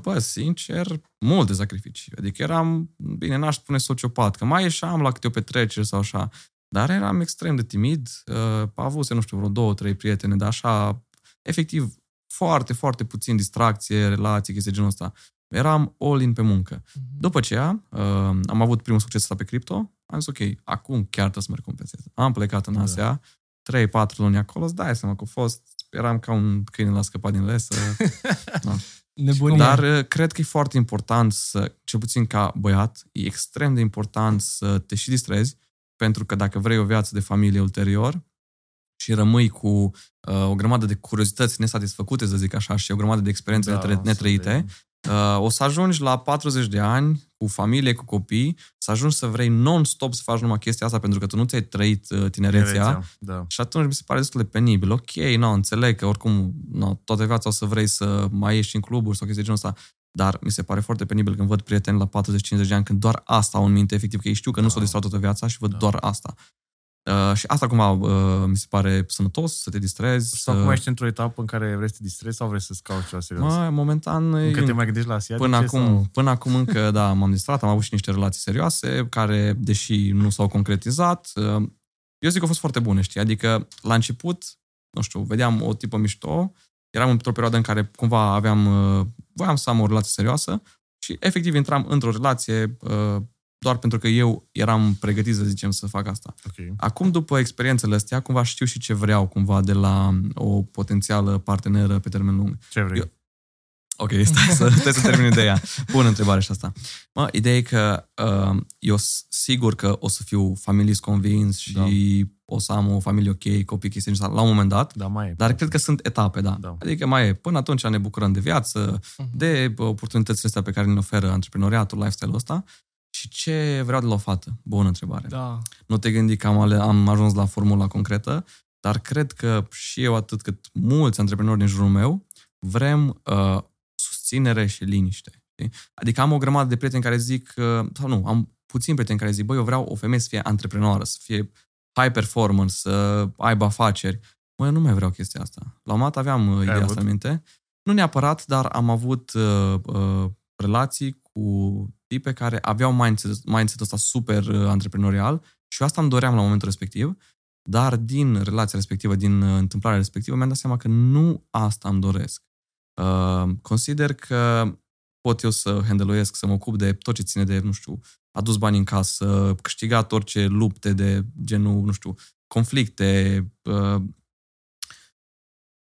bă, sincer, mult de sacrificii. Adică eram, bine, n-aș spune sociopat, că mai ieșeam la câte o petrecere sau așa, dar eram extrem de timid. Uh, avuse, nu știu, vreo două, trei prietene, dar așa, efectiv, foarte, foarte puțin distracție, relații, chestii genul ăsta. Eram all-in pe muncă. Uh-huh. După aceea, uh, am avut primul succes ăsta pe cripto, am zis, ok, acum chiar trebuie să mă recompensez. Am plecat în Asia, da. 3-4 luni acolo, îți dai seama că a fost, eram ca un câine la scăpat din lesă. da. Nebunie. Dar uh, cred că e foarte important să, cel puțin ca băiat, e extrem de important să te și distrezi, pentru că dacă vrei o viață de familie ulterior și rămâi cu uh, o grămadă de curiozități nesatisfăcute, să zic așa, și o grămadă de experiențe da, netrăite, uh, o să ajungi la 40 de ani, cu familie, cu copii, să ajungi să vrei non-stop să faci numai chestia asta pentru că tu nu ți-ai trăit uh, tinerețea. tinerețea da. Și atunci mi se pare destul de penibil. Ok, nu, înțeleg că oricum no, toată viața o să vrei să mai ieși în cluburi sau chestii de genul ăsta, dar mi se pare foarte penibil când văd prieteni la 40-50 de ani când doar asta au în minte, efectiv, că ei știu că da. nu s-au distrat toată viața și văd da. doar asta. Uh, și asta cumva uh, mi se pare sănătos, să te distrezi. Sau să... acum ești într-o etapă în care vrei să te distrezi sau vrei să-ți cauți ceva serios? Mă, momentan... Încă eu- te mai gândești la asiatice? Până acum, Sau? până acum încă, da, m-am distrat, am avut și niște relații serioase, care, deși nu s-au concretizat, uh, eu zic că au fost foarte bune, știi? Adică, la început, nu știu, vedeam o tipă mișto, eram într-o perioadă în care cumva aveam, uh, voiam să am o relație serioasă și efectiv intram într-o relație uh, doar pentru că eu eram pregătit, să zicem, să fac asta. Ok. Acum, după experiențele astea, cumva știu și ce vreau cumva de la o potențială parteneră pe termen lung. Ce vrei? Eu- Ok, stai să, stai să termin ideea. Bună întrebare și asta. Mă, ideea e că uh, eu s- sigur că o să fiu familist convins și Da. o să am o familie ok, copii, chestii de genul ăsta, la un moment dat, Da, mai e. dar cred că sunt etape, da. Da. Adică mai e, până atunci ne bucurăm de viață, de oportunitățile astea pe care ne oferă antreprenoriatul, lifestyle-ul ăsta și ce vreau de la o fată. Bună întrebare. Da. Nu te gândi că am, ale, am ajuns la formula concretă, dar cred că și eu, atât cât mulți antreprenori din jurul meu, vrem uh, susținere și liniște. știi? Adică am o grămadă de prieteni care zic, uh, sau nu, am puțini prieteni care zic, băi, eu vreau o femeie să fie antreprenoară, să fie high performance, să aibă afaceri. Mă, eu nu mai vreau chestia asta. La un moment dat aveam uh, ideea avut? asta în minte. Nu neapărat, dar am avut uh, uh, relații cu tipe care aveau mindset, mindset-ul ăsta super uh, antreprenorial și eu asta îmi doream la momentul respectiv, dar din relația respectivă, din uh, întâmplarea respectivă, mi-am dat seama că nu asta îmi doresc. Uh, consider că pot eu să handeluiesc, să mă ocup de tot ce ține de, nu știu, adus bani în casă, câștigat orice lupte de genul, nu știu, conflicte. Uh,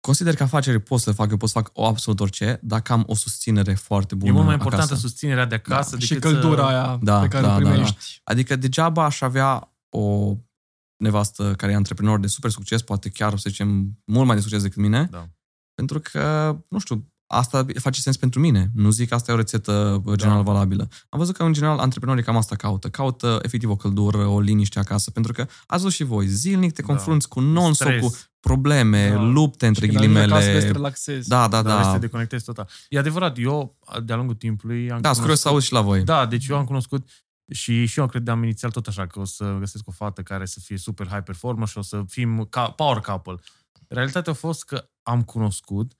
consider că afaceri pot să le fac, eu pot să fac o absolut orice, dacă am o susținere foarte bună E mult mai importantă acasă. susținerea de acasă Da. decât Și căldura să... aia Da, pe care da, o da, da. primești. Adică degeaba aș avea o nevastă care e antreprenor de super succes, poate chiar, să zicem, mult mai de succes decât mine, Da. pentru că, nu știu, asta face sens pentru mine. Nu zic că asta e o rețetă uh, general Da. valabilă. Am văzut că, în general, antreprenorii cam asta caută. Caută, efectiv, o căldură, o liniște acasă, pentru că ați văzut și voi, zilnic te Da. confrunți cu non-stop, Stres. cu probleme, Da. lupte, între Și când ajungi acasă, vrei să te ghilimele. relaxezi. Da, da, Da, vrei să da. te deconectezi total. E adevărat, eu, de-a lungul timpului... Am Da, sunt curios să aud și la voi. Da, deci eu am cunoscut și, și eu credeam inițial tot așa că o să găsesc o fată care să fie super high performer și o să fim ca, power couple. Realitatea a fost că am cunoscut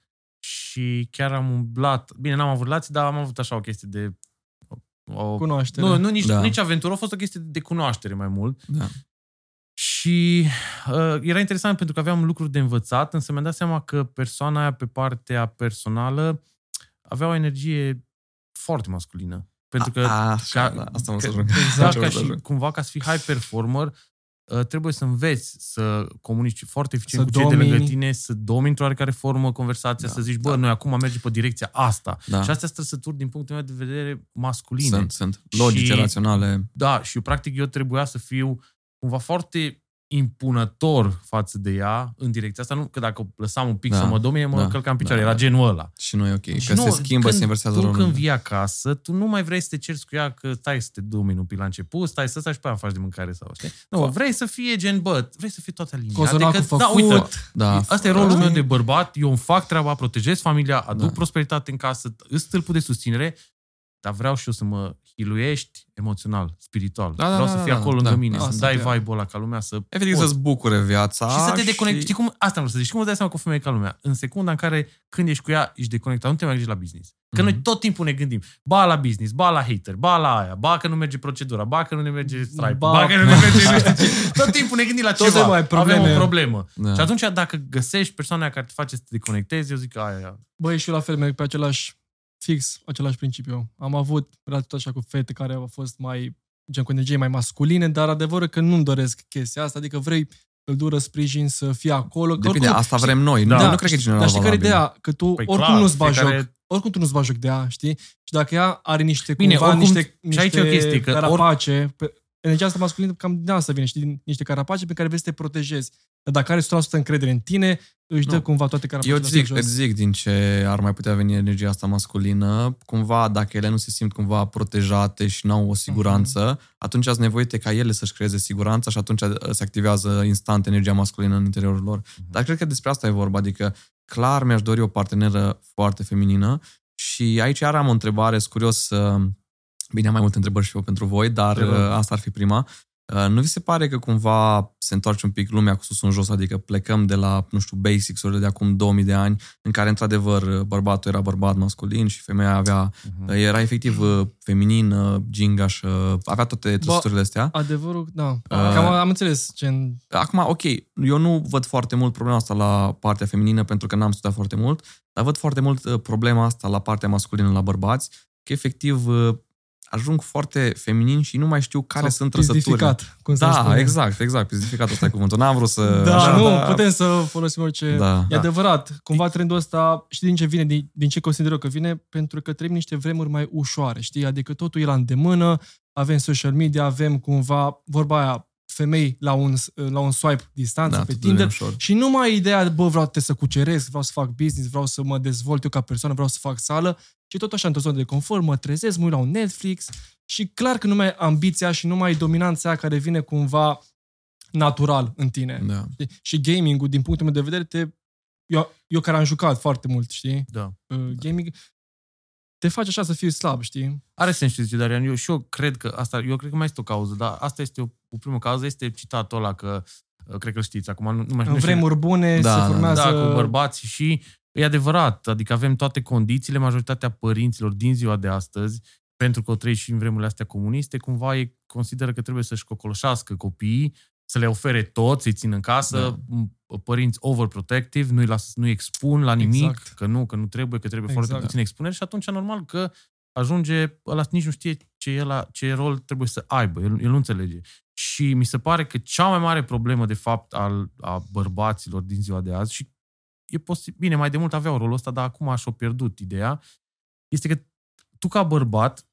și chiar am umblat. Bine, n-am avut relații, dar am avut așa o chestie de... O, Cunoaștere. nu, nu nici, Da. da. nici aventură, a fost o chestie de cunoaștere mai mult. Da. Și uh, era interesant pentru că aveam lucruri de învățat, însă mi-am dat seama că persoana aia pe partea personală avea o energie foarte masculină. Pentru că, A, așa, ca- da, asta mă că- să ajung. da, Așa ca mă să și ajung. cumva ca să fii high performer, uh, trebuie să înveți să comunici foarte eficient Să cu cei de lângă domini. tine, să domini într-o oarecare formă conversația, Da, să zici, bă, da. noi acum mergem pe direcția asta. Da. Și astea sunt trăsături din punctul meu de vedere masculine. Sunt, sunt. Logice, Și- raționale. Da, și eu practic eu trebuia să fiu cumva foarte impunător față de ea în direcția asta. Nu că dacă o lăsam un pic Da, să mă domine, mă da, călcam în picioare. da, Era da. genul ăla. Și nu e ok. Și Că nu, se schimbă, când se inversează Tu când rolurile. vii acasă, tu nu mai vrei să te cerți cu ea că stai să te domini un pic la început, stai să stai și pe aia îmi faci de mâncare sau știi? Nu, vrei să fie gen, bă, vrei să fie toată linia. Cozonacul da, făcut. uite, Da. Asta e rolul Știi? meu de bărbat, eu îmi fac treaba, protejez familia, aduc Da. prosperitate în casă, îți stâlpul de susținere, dar vreau și eu să mă hiluiești emoțional, spiritual. Da, da, vreau da, să da, fii da, acolo da. lângă mine, Asta să-mi dai e. vibe-ul ăla ca lumea să... Efectiv Poți. să-ți bucure viața. Și să te deconecti. Știi cum, asta vreau să zic. Și cum îți dai seama cu o femeie ca lumea? În secunda în care când ești cu ea, ești deconectat, nu te mai gândești la business. Că Mhm. noi tot timpul ne gândim, ba la business, ba la hater, ba la aia, ba că nu merge procedura, ba că nu ne merge Stripe, ba, Ba- ba că nu ne merge nu știu ce. Tot timpul ne gândim la Tot ceva. mai probleme. Avem o problemă. Da. Și atunci dacă găsești persoana aia care te face să te deconectezi, eu zic că aia, aia. Băi, și eu la fel merg pe același, fix același principiu. Am avut relații tot așa cu fete care au fost mai, gen cu energie mai masculine, dar adevărul că nu-mi doresc chestia asta, adică vrei căldură, sprijin, să fie acolo. Că Depinde, oricum, asta știi- vrem noi. Da. Nu, nu cred că e general Dar știi care e valabil. ideea? Că tu Păi oricum clar, nu-ți bagi fiecare- joc. Oricum tu nu-ți bagi joc de ea, știi? Și dacă ea are niște Bine, cumva, oricum- niște, și niște aici e o chestie, că or- carapace, pe, energia asta masculină cam din asta vine, știi? Din niște carapace pe care vrei să te protejezi. Dar dacă are 100% încredere în tine, își dă Nu. cumva toate carapacele Eu îți astea zic, jos. îți zic din ce ar mai putea veni energia asta masculină. Cumva, dacă ele nu se simt cumva protejate și nu au o siguranță, atunci sunt nevoite ca ele să-și creeze siguranța și atunci uh, se activează instant energia masculină în interiorul lor. Dar cred că despre asta e vorba. Adică, clar mi-aș dori o parteneră foarte feminină și aici iar am o întrebare, sunt curios să... Bine, am mai multe întrebări și eu pentru voi, dar Te rog. uh, asta ar fi prima. Uh, nu vi se pare că cumva se întoarce un pic lumea cu sus în jos, adică plecăm de la, nu știu, basics-urile de acum 2000 de ani, în care, într-adevăr, bărbatul era bărbat masculin și femeia avea, uh-huh. era efectiv uh, feminin, gingaș, avea toate trăsăturile astea. Adevărul, da. Uh, Cam am înțeles. Gen... Acum, ok, eu nu văd foarte mult problema asta la partea feminină pentru că n-am studiat foarte mult, dar văd foarte mult problema asta la partea masculină la bărbați, că efectiv ajung foarte feminin și nu mai știu care Sau sunt trăsăturile. cum Da, spune. exact, exact. Pizdificat ăsta e cuvântul. N-am vrut să... Da, așa, nu, da. putem să folosim orice... Da. E da. adevărat. Cumva trendul ăsta, știi din ce vine, din, din ce consider eu că vine? Pentru că trăim niște vremuri mai ușoare, știi? Adică totul e la îndemână, avem social media, avem cumva, vorba aia, femei la un, la un swipe distanță da, pe Tinder și nu mai ideea, bă, vreau să cuceresc, vreau să fac business, vreau să mă dezvolt eu ca persoană, vreau să fac sală, și tot așa într-o zonă de confort, mă trezesc, mă uit la un Netflix și clar că nu mai ai ambiția și nu mai ai dominanța care vine cumva natural în tine. Da. Și gaming-ul, din punctul meu de vedere, te... Eu, eu care am jucat foarte mult, știi? Da. Uh, gaming te face așa să fii slab, știi? Are sens ce zice Darian. Eu și eu cred că asta, eu cred că mai este o cauză, dar asta este o, o primă cauză, este citatul ăla că uh, cred că știți, acum nu, nu mai știu. În vremuri bune da, se da, formează... Da, cu bărbați și E adevărat, adică avem toate condițiile, majoritatea părinților din ziua de astăzi, pentru că o trăi și în vremurile astea comuniste, cumva ei consideră că trebuie să-și cocoloșească copiii, să le ofere tot, să-i țină în casă, da. părinți overprotective, nu-i, las, nu-i expun la nimic, exact. că nu, că nu trebuie, că trebuie exact. foarte puțin expunere și atunci normal că ajunge, ăla nici nu știe ce, el, ce rol trebuie să aibă, el, el nu înțelege. Și mi se pare că cea mai mare problemă, de fapt, al, a bărbaților din ziua de azi, și e posibil, bine, mai de mult aveau rolul ăsta, dar acum și-o pierdut ideea, este că tu ca bărbat,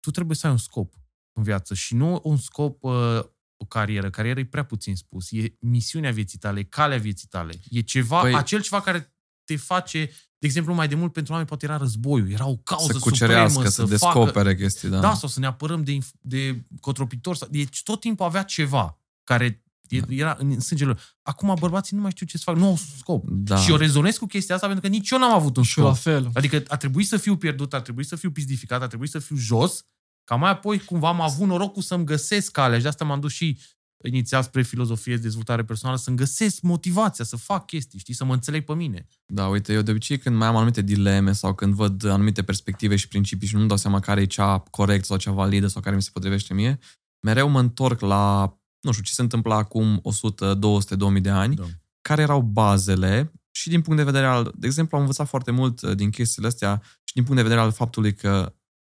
tu trebuie să ai un scop în viață și nu un scop, uh, o carieră. Carieră e prea puțin spus. E misiunea vieții tale, e calea vieții tale. E ceva, păi, acel ceva care te face, de exemplu, mai de mult pentru oameni poate era războiul, era o cauză să cucerească, supremă, să, să descopere facă, chestii, da. Da, sau să ne apărăm de, de cotropitori. Deci tot timpul avea ceva care da. Era în sângele lor. Acum bărbații nu mai știu ce să fac, nu au scop. Da. Și eu rezonez cu chestia asta pentru că nici eu n-am avut un și scop. la fel. Adică a trebuit să fiu pierdut, a trebuit să fiu pizdificat, a trebuit să fiu jos, ca mai apoi cumva am avut norocul să-mi găsesc calea și de asta m-am dus și inițial spre filozofie de dezvoltare personală, să-mi găsesc motivația să fac chestii, știi, să mă înțeleg pe mine. Da, uite, eu de obicei când mai am anumite dileme sau când văd anumite perspective și principii și nu-mi dau seama care e cea corect sau cea validă sau care mi se potrivește mie, mereu mă întorc la nu știu, ce se întâmpla acum 100, 200, 2000 de ani, da. care erau bazele și din punct de vedere al, de exemplu, am învățat foarte mult uh, din chestiile astea și din punct de vedere al faptului că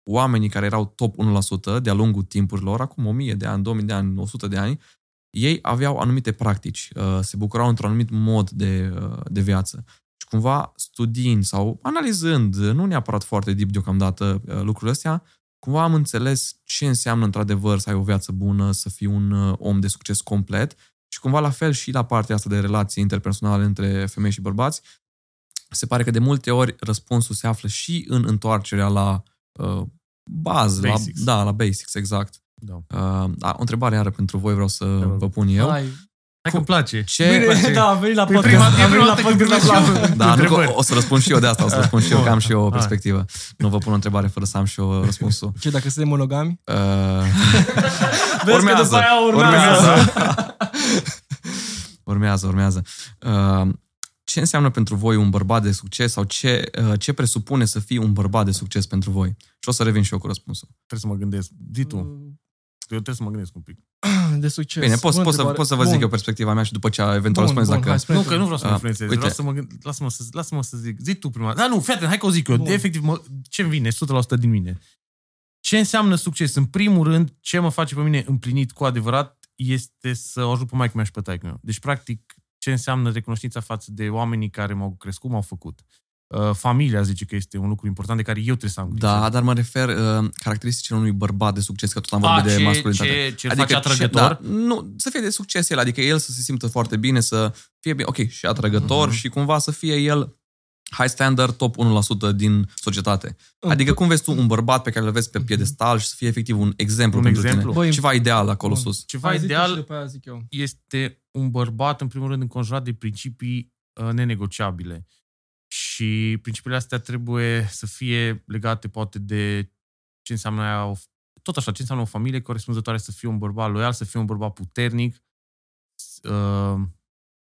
oamenii care erau top 1% de-a lungul timpurilor, acum 1000 de ani, 2000 de ani, 100 de ani, ei aveau anumite practici, uh, se bucurau într-un anumit mod de, uh, de viață. Și cumva studiind sau analizând, nu neapărat foarte deep deocamdată lucrurile astea, cumva am înțeles ce înseamnă într-adevăr să ai o viață bună, să fii un uh, om de succes complet și cumva la fel și la partea asta de relații interpersonale între femei și bărbați, se pare că de multe ori răspunsul se află și în întoarcerea la uh, bază, basics. la, da, la basics, exact. Da. Uh, da, o întrebare iară pentru voi vreau să vă pun eu. Hai. Hai că îmi place. Ce? Bine, place? da, am venit la podcast. Prima, am venit la podcast la Da, nu, o să răspund și eu de asta, o să răspund și eu, că am și eu o perspectivă. Nu vă pun o întrebare fără să am și eu răspunsul. Ce, dacă suntem monogami? Uh... Vezi urmează, că după aia urmează. Urmează, urmează. Uh, ce înseamnă pentru voi un bărbat de succes sau ce, uh, ce presupune să fii un bărbat de succes pentru voi? Și o să revin și eu cu răspunsul. Trebuie să mă gândesc. Zi tu. Mm. Eu trebuie să mă gândesc un pic. De succes. Bine, pot, pot, să, pot să vă zic eu perspectiva mea și după ce eventual bun, spuneți bun, dacă... Hai, nu, că nu vreau să mă ah, influențez. Uh, vreau să mă gând... Lasă-mă să, lasă-mă să zic. Zi tu prima. Da, nu, fii atent, hai că o zic eu. Bun. De efectiv, mă, ce-mi vine 100% din mine. Ce înseamnă succes? În primul rând, ce mă face pe mine împlinit cu adevărat este să o ajut pe maică mea și pe taică meu. Deci, practic, ce înseamnă recunoștința față de oamenii care m-au crescut, m-au făcut. Uh, familia zice că este un lucru important de care eu trebuie să am grijă. Da, dar mă refer uh, caracteristicile unui bărbat de succes, că tot am vorbit de masculinitate. Ce, ce adică face atrăgător? Ce, da, nu, să fie de succes el, adică el să se simtă foarte bine, să fie bine, ok, și atrăgător uh-huh. și cumva să fie el high standard, top 1% din societate. Adică cum vezi tu un bărbat pe care îl vezi pe mhm. piedestal și să fie efectiv un exemplu un pentru exemplu. tine? Băi, Ceva ideal acolo Bun. sus. Ceva Hai, ideal zic eu. este un bărbat, în primul rând, înconjurat de principii uh, nenegociabile. Și principiile astea trebuie să fie legate poate de ce înseamnă aia tot așa, ce înseamnă o familie corespunzătoare să fie un bărbat loial, să fie un bărbat puternic. Uh,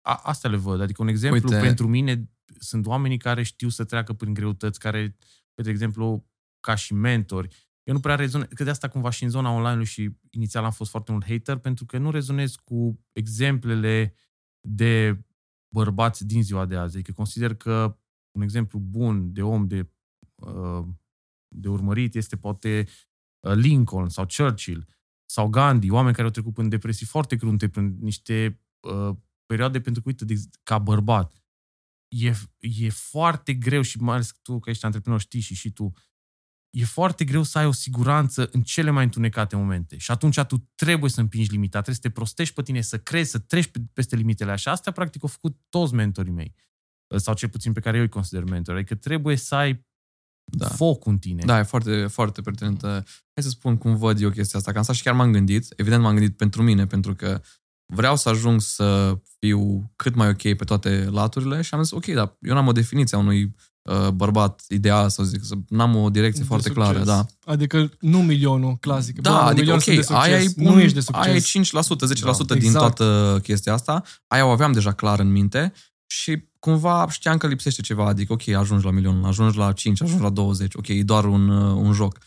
a, astea le văd. Adică un exemplu Uite. pentru mine sunt oamenii care știu să treacă prin greutăți, care, de exemplu, ca și mentori, eu nu prea rezonez, că de asta cumva și în zona online și inițial am fost foarte mult hater, pentru că nu rezonez cu exemplele de bărbați din ziua de azi. Adică consider că un exemplu bun de om de, uh, de urmărit este poate uh, Lincoln sau Churchill sau Gandhi, oameni care au trecut în depresii foarte crunte, prin niște uh, perioade pentru că, uite, de, ca bărbat, e, e foarte greu și mai ales tu, că ești antreprenor, știi și și tu, e foarte greu să ai o siguranță în cele mai întunecate momente. Și atunci tu trebuie să împingi limita, trebuie să te prostești pe tine, să crezi, să treci peste limitele așa. Asta, practic, au făcut toți mentorii mei. Sau cel puțin pe care eu îi consider mentor. Adică trebuie să ai da. foc în tine. Da, e foarte, foarte pertinent. Hai să spun cum văd eu chestia asta. Că am stat și chiar m-am gândit. Evident m-am gândit pentru mine, pentru că vreau să ajung să fiu cât mai ok pe toate laturile și am zis, ok, dar eu n-am o definiție a unui uh, bărbat ideal, să zic, să n-am o direcție de foarte succes. clară. Da. Adică nu milionul clasic. Da, Bă, adică ok, de aia e, un, nu ești de succes. aia e 5%, 10% da, exact. din toată chestia asta. Aia o aveam deja clar în minte și cumva știam că lipsește ceva, adică ok, ajungi la milion, ajungi la 5, ajungi la 20, ok, e doar un, uh, un joc.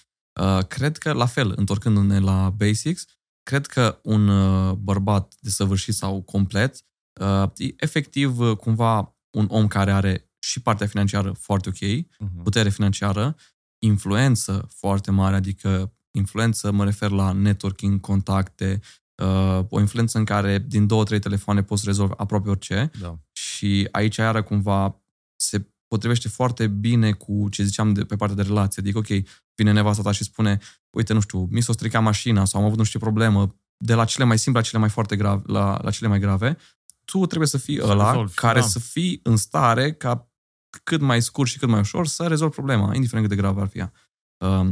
Uh, cred că, la fel, întorcându-ne la basics, cred că un uh, bărbat desăvârșit sau complet uh, e efectiv uh, cumva un om care are și partea financiară foarte ok, uh-huh. putere financiară, influență foarte mare, adică influență mă refer la networking, contacte, o influență în care din două, trei telefoane poți rezolvi aproape orice da. și aici iară cumva se potrivește foarte bine cu ce ziceam de, pe partea de relație. Adică, ok, vine nevasta ta și spune, uite, nu știu, mi s-a stricat mașina sau am avut nu știu ce problemă, de la cele mai simple la cele mai foarte grave, la, la cele mai grave, tu trebuie să fii să ăla rezolvi, care da. să fii în stare ca cât mai scurt și cât mai ușor să rezolvi problema, indiferent cât de gravă ar fi ea. Uh,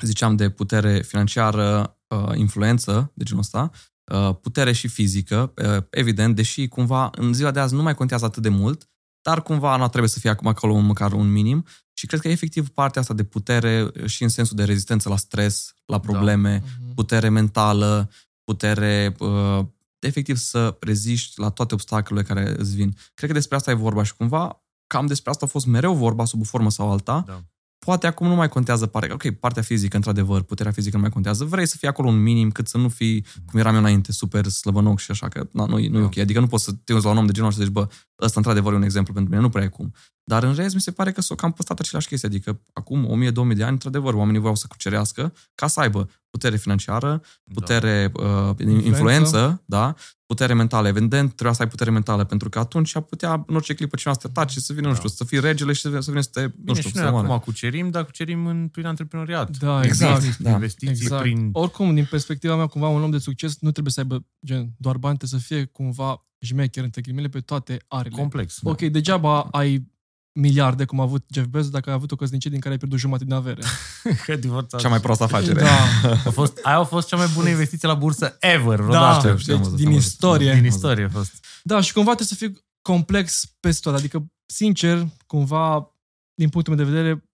ziceam de putere financiară, uh, influență, de genul ăsta, uh, putere și fizică, uh, evident, deși cumva în ziua de azi nu mai contează atât de mult, dar cumva nu trebuie să fie acum acolo măcar un minim și cred că e efectiv partea asta de putere și în sensul de rezistență la stres, la da. probleme, da. putere mentală, putere uh, efectiv să reziști la toate obstacolele care îți vin. Cred că despre asta e vorba și cumva cam despre asta a fost mereu vorba sub o formă sau alta. Da. Poate acum nu mai contează partea, ok, partea fizică, într-adevăr, puterea fizică nu mai contează. Vrei să fii acolo un minim, cât să nu fii, cum eram eu înainte, super slăbănoc și așa, că na, nu, nu e da. ok. Adică nu poți să te uiți la un om de genul și să zici, bă, ăsta într-adevăr e un exemplu pentru mine, nu prea e cum. Dar în rest mi se pare că s-au cam păstrat aceleași chestii, adică acum 1000-2000 de ani, într-adevăr, oamenii voiau să cucerească ca să aibă putere financiară, putere, da. uh, influență, influență, da, putere mentală. Evident, trebuia să ai putere mentală, pentru că atunci a putea în orice clipă cineva să te tace, să vină, da. nu știu, să fii regele și să vină să, vină să te, Bine, nu știu, și noi acum cucerim, dar cucerim în, prin antreprenoriat. Da, exact. Prin da. investiții, exact. prin... Oricum, din perspectiva mea, cumva, un om de succes nu trebuie să aibă gen, doar bani, trebuie să fie cumva șmecher, între ghilimele, pe toate arele. Complex. Ok, da. degeaba ai miliarde, cum a avut Jeff Bezos, dacă ai avut o căsnicie din care ai pierdut jumătate din avere. cea mai proastă afacere. Da. A fost, aia a fost cea mai bună investiție la bursă ever. Da, știu, știu, deci, din istorie. Din istorie a fost. Da, și cumva trebuie să fii complex peste tot. Adică, sincer, cumva, din punctul meu de vedere,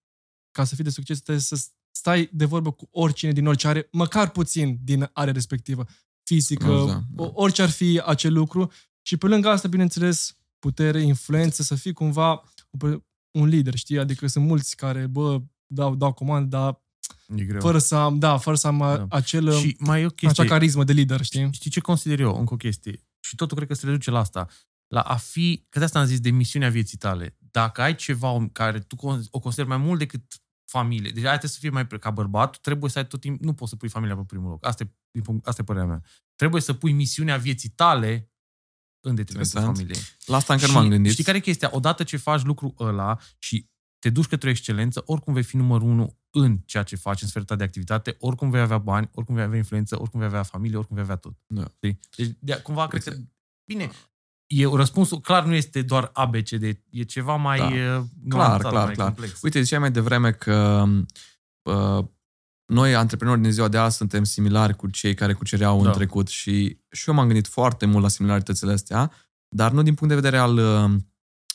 ca să fii de succes, trebuie să stai de vorbă cu oricine din orice are, măcar puțin din are respectivă, fizică, da, da. orice ar fi acel lucru. Și pe lângă asta, bineînțeles, putere, influență, să fii cumva un lider, știi? Adică sunt mulți care, bă, dau, dau comandă, dar E greu. Fără să am, da, fără să am da. acel, și mai e o chestie, acea carismă de lider, știi? Știi ce consider eu? Încă o chestie. Și totul cred că se reduce la asta. La a fi, că de asta am zis, de misiunea vieții tale. Dacă ai ceva care tu o consideri mai mult decât familie, deci trebuie să fie mai ca bărbat, trebuie să ai tot timp, nu poți să pui familia pe primul loc. Asta e, asta e părerea mea. Trebuie să pui misiunea vieții tale în detrimentul familiei. La asta încă nu m-am gândit. Știi care e chestia? Odată ce faci lucrul ăla și te duci către o excelență, oricum vei fi numărul unu în ceea ce faci, în sfera de activitate, oricum vei avea bani, oricum vei avea influență, oricum vei avea familie, oricum vei avea tot. Da. Deci, de, cumva, cred că... Bine, e, răspunsul clar nu este doar ABCD, e ceva mai da. clar, clar, mai clar. complex. Uite, ziceai mai devreme că uh, noi, antreprenori din ziua de azi, suntem similari cu cei care cucereau da. în trecut și, și eu m-am gândit foarte mult la similaritățile astea, dar nu din punct de vedere al uh,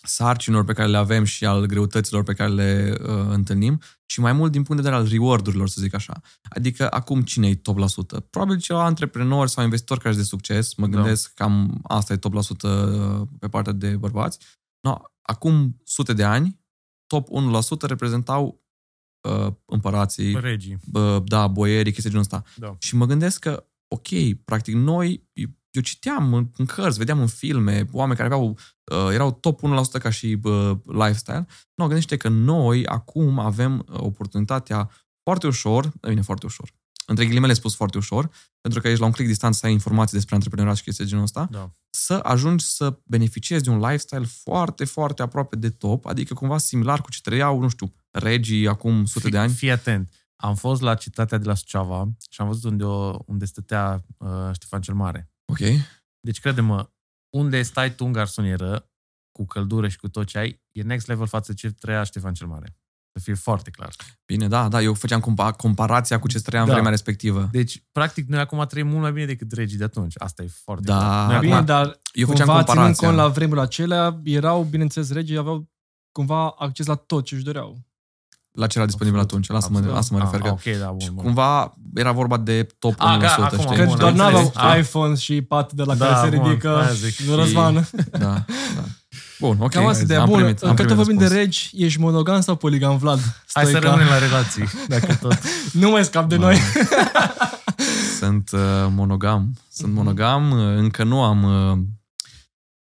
sarcinilor pe care le avem și al greutăților pe care le uh, întâlnim și mai mult din punct de vedere al reward-urilor, să zic așa. Adică acum cine e top la sută? Probabil ceva antreprenori sau investitori care sunt de succes. Mă da. gândesc da. cam asta e top la sută uh, pe partea de bărbați. No, acum sute de ani, top 1% reprezentau uh, împărații, regii, uh, da, boierii, chestii genul ăsta. Da. Și mă gândesc că, ok, practic noi, eu citeam în, în cărți, vedeam în filme, oameni care aveau, uh, erau top 1% ca și uh, lifestyle. Nu, gândește că noi acum avem uh, oportunitatea foarte ușor, bine, foarte ușor, între ghilimele spus foarte ușor, pentru că ești la un click distanță să ai informații despre antreprenoriat și chestii de genul ăsta, da. să ajungi să beneficiezi de un lifestyle foarte, foarte aproape de top, adică cumva similar cu ce trăiau, nu știu, regii acum sute fii, de ani. Fii atent. Am fost la citatea de la Suceava și am văzut unde, o, unde stătea uh, Ștefan cel Mare. Ok. Deci, crede-mă, unde stai tu în garsonieră, cu căldură și cu tot ce ai, e next level față ce trăia Ștefan cel Mare. Să fie foarte clar. Bine, da, da, eu făceam compa- comparația cu ce trăia în Da. vremea respectivă. Deci, practic, noi acum trăim mult mai bine decât regii de atunci. Asta e foarte Da. clar. Noi Bine, acum, dar Eu făceam cumva ținând comparația. cont la vremurile acelea, erau, bineînțeles, regii aveau cumva acces la tot ce își doreau. La ce era disponibil Absolut. atunci, la asta mă, Absolut. asta mă refer. Ah, Că ok, da, bun, și bun. cumva era vorba de top 1%, Ah, ga- acum, știi? Că Bun, doar am nu aveau înțeles. Ah. iPhone și pat de la Da, care se bun, ridică aia zic. Răzvan. Da, da. Bun, ok. Cam asta de am bun. primit, am Că tot primit vorbim de răspuns. regi, ești monogam sau poligam, Vlad? Hai să Stoica. rămânem la relații, dacă tot. Nu mai scap de Bă. noi. Sunt uh, monogam. Sunt monogam. uh, Încă nu am... Uh,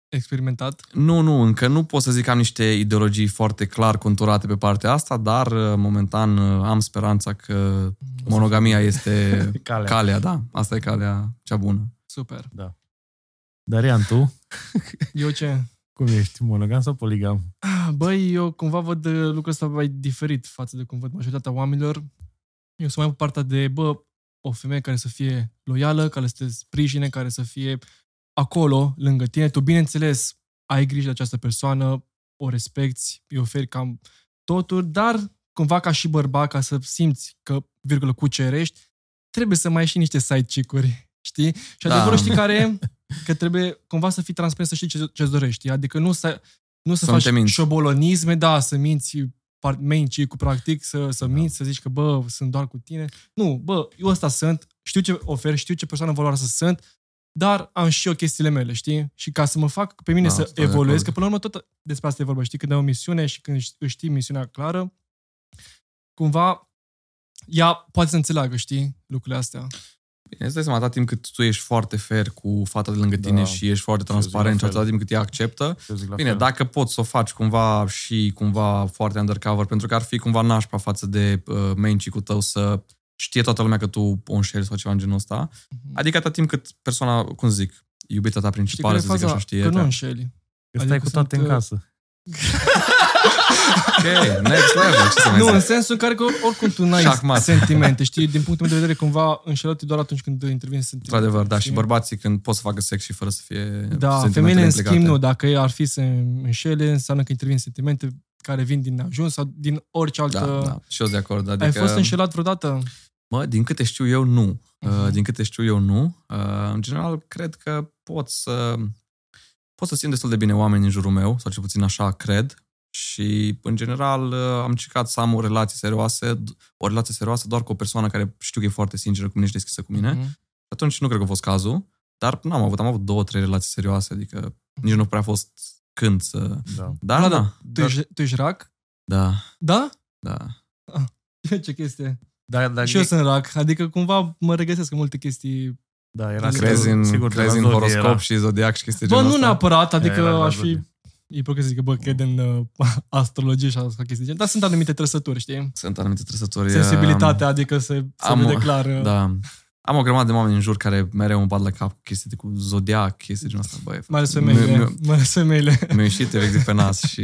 Experimentat. nu, nu, încă nu pot să zic că am niște ideologii foarte clar conturate pe partea asta, dar uh, momentan uh, am speranța că monogamia este Calea. calea, da. Asta e calea cea bună. Super. Darian, tu? Eu ce? Cum ești? Monogam sau poligam? Ah, Băi, eu cumva văd uh, lucrul ăsta mai diferit față de cum văd majoritatea oamenilor. Eu sunt mai pe partea de, bă, o femeie care să fie loială, care să te sprijine, care să fie acolo, lângă tine. Tu, bineînțeles, ai grijă de această persoană, o respecti, îi oferi cam totul, dar cumva ca și bărbat, ca să simți că, virgulă, cucerești, trebuie să mai ai și niște side chick-uri, știi? Și Da. adevărul știi care e? Că trebuie cumva să fii transparent, să știi ce, ce-ți dorești. Adică nu să, nu să, Să nu faci te minți. șobolonisme, da, să minți par- main cu practic, să, să Da. minți, să zici că, bă, sunt doar cu tine. Nu, bă, eu ăsta sunt, știu ce ofer, știu ce persoană valoroasă sunt, dar am și eu chestiile mele, știi? Și ca să mă fac pe mine Da, să sunt de evoluez, acord. că până la urmă tot despre asta e vorba, știi? Când ai o misiune și când își- își știi misiunea clară, cumva ea poate să înțeleagă, știi, lucrurile astea. Bine, îți dai seama, atâta timp cât tu ești foarte fair cu fata de lângă tine Da. și ești foarte Și eu zic transparent și la fel. atâta timp cât ea acceptă, Eu zic la Bine, fel. dacă poți să o faci cumva și cumva foarte undercover, pentru că ar fi cumva nașpa față de uh, main cu tău să știe toată lumea că tu o înșeli sau ceva în genul ăsta. Adică atâta timp cât persoana, cum să zic, iubita ta Știi principală, care e să zic faza? așa, știe. Că nu da. înșeli. Că stai adică cu toate sunt, în uh, casă. Ok, next level, ce să mai Nu, în zic? sensul în care că oricum tu n-ai Șahmat. sentimente, știi? Din punctul meu de vedere, cumva înșelăt doar atunci când intervine sentimente. Într-adevăr, da, și știi? bărbații când pot să facă sex și fără să fie Da, sentimentele femeile în implicate. schimb nu. Dacă ei ar fi să înșele, înseamnă că intervin sentimente care vin din ajuns sau din orice altă... Da, da, și eu sunt de acord. Adică, Ai fost înșelat vreodată? Mă, din câte știu eu, nu. Mhm. Uh, Din câte știu eu, nu. Uh, În general, cred că pot să pot să simt destul de bine oameni în jurul meu, sau cel puțin așa cred. Și, în general, uh, am încercat să am o relație serioasă, o relație serioasă doar cu o persoană care știu că e foarte sinceră cu mine și deschisă cu mine. Mhm. Atunci nu cred că a fost cazul, dar n-am avut, am avut două, trei relații serioase, adică nici nu prea a fost când să... Da. Da, da, da. Tu, ești, tu ești rac? Da, Da? da. Ce chestie? Da, da, și eu sunt rac. Adică cumva mă regăsesc în multe chestii. Da, era Crezi sigur, în, sigur, crezi în de la zodie horoscop era. și zodiac și chestii Bă, genul nu ăsta? neapărat, adică Era la aș fi... zodie. E că să zic că, bă, cred în uh, astrologie și asta chestii de genul, dar sunt anumite trăsături, știi? Sunt anumite trăsături. Sensibilitatea, adică se, se am- vede clar. uh, Da. Am o grămadă de oameni în jur care mereu îmi bat la cap cu chestii de cu zodiac, chestii genul ăsta. Băi, Mai ales mi- femeile. mi- Mai ales femeile. Mi-a ieșit efectiv pe nas și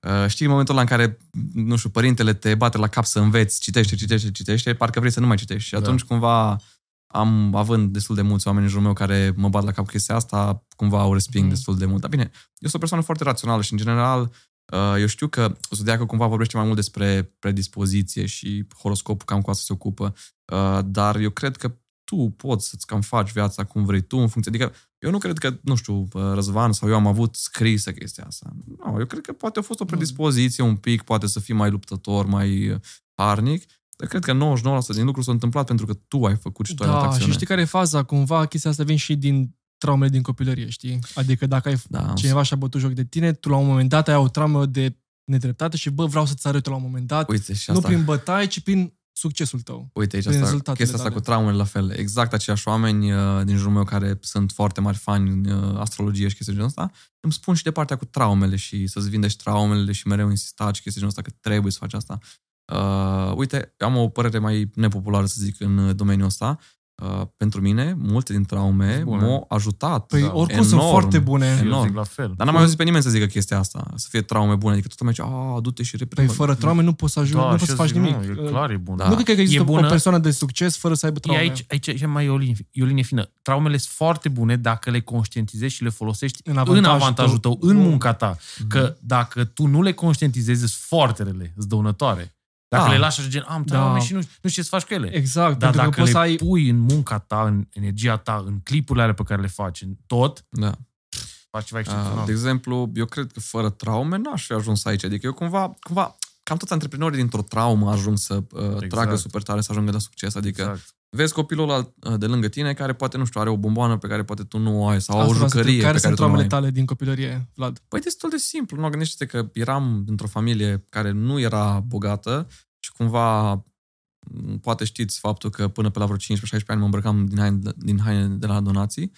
uh, știi în momentul ăla în care, nu știu, părintele te bate la cap să înveți, citește, citește, citește, parcă vrei să nu mai citești. Și Da. atunci cumva am, având destul de mulți oameni în jurul meu care mă bat la cap cu chestia asta, cumva o resping Mhm. destul de mult. Dar bine, eu sunt o persoană foarte rațională și în general uh, eu știu că zodiacul cumva vorbește mai mult despre predispoziție și horoscopul cam cu asta se ocupă, uh, dar eu cred că tu poți să-ți cam faci viața cum vrei tu în funcție. Adică eu nu cred că, nu știu, Răzvan sau eu am avut scrisă chestia asta. Nu, eu cred că poate a fost o predispoziție un pic, poate să fii mai luptător, mai uh, harnic, dar cred că 99% din lucruri s-au întâmplat pentru că tu ai făcut și tu da, ai luat și știi care e faza? Cumva chestia asta vine și din traumele din copilărie, știi? Adică dacă ai da, cineva și-a bătut joc de tine, tu la un moment dat ai o traumă de nedreptate și bă, vreau să-ți arăt la un moment dat, Uite, și nu prin bătaie, ci prin succesul tău. Uite, aici asta, chestia asta cu traumele la fel. Exact aceiași oameni uh, din jurul meu care sunt foarte mari fani în uh, astrologie și chestii genul ăsta, îmi spun și de partea cu traumele și să-ți vindești traumele și mereu insistat și chestii genul ăsta că trebuie să faci asta. Uh, uite, am o părere mai nepopulară, să zic, în domeniul ăsta. Uh, pentru mine, multe din traume m-au ajutat. Păi da, oricum enorm, sunt foarte bune. Enorm. la fel. Dar n-am mai auzit pe nimeni să zică chestia asta, să fie traume bune. Adică tot lumea zice, a, du-te și repede. Păi fără traume nu poți să ajungi, da, nu poți să faci zic, nimic. Nu, e clar, e bun. Da. Nu cred că există o persoană de succes fără să aibă traume. E aici, aici, aici mai e o linie, e o linie fină. Traumele sunt foarte bune dacă le conștientizezi și le folosești în avantajul, în avantajul tău, tău, în munca ta. Mm-hmm. Că dacă tu nu le conștientizezi, sunt foarte rele, sunt dăunătoare. Dacă da. le lași așa gen, am traume da. și nu, nu știu ce să faci cu ele. Exact. Dar dacă că le ai... pui în munca ta, în energia ta, în clipurile alea pe care le faci, în tot, da. faci ceva excepțional. De exemplu, eu cred că fără traume n-aș fi ajuns aici. Adică eu cumva, cumva cam toți antreprenorii dintr-o traumă ajung să uh, exact. tragă super tare, să ajungă la succes. Adică exact. Vezi copilul ăla uh, de lângă tine care poate, nu știu, are o bomboană pe care poate tu nu o ai sau Asta o jucărie care pe sunt care traumele tale din copilărie, Vlad? Păi destul de simplu. Nu gândește că eram într-o familie care nu era bogată și cumva poate știți faptul că până pe la vreo 15-16 ani mă îmbrăcam din haine, din haine de la donații.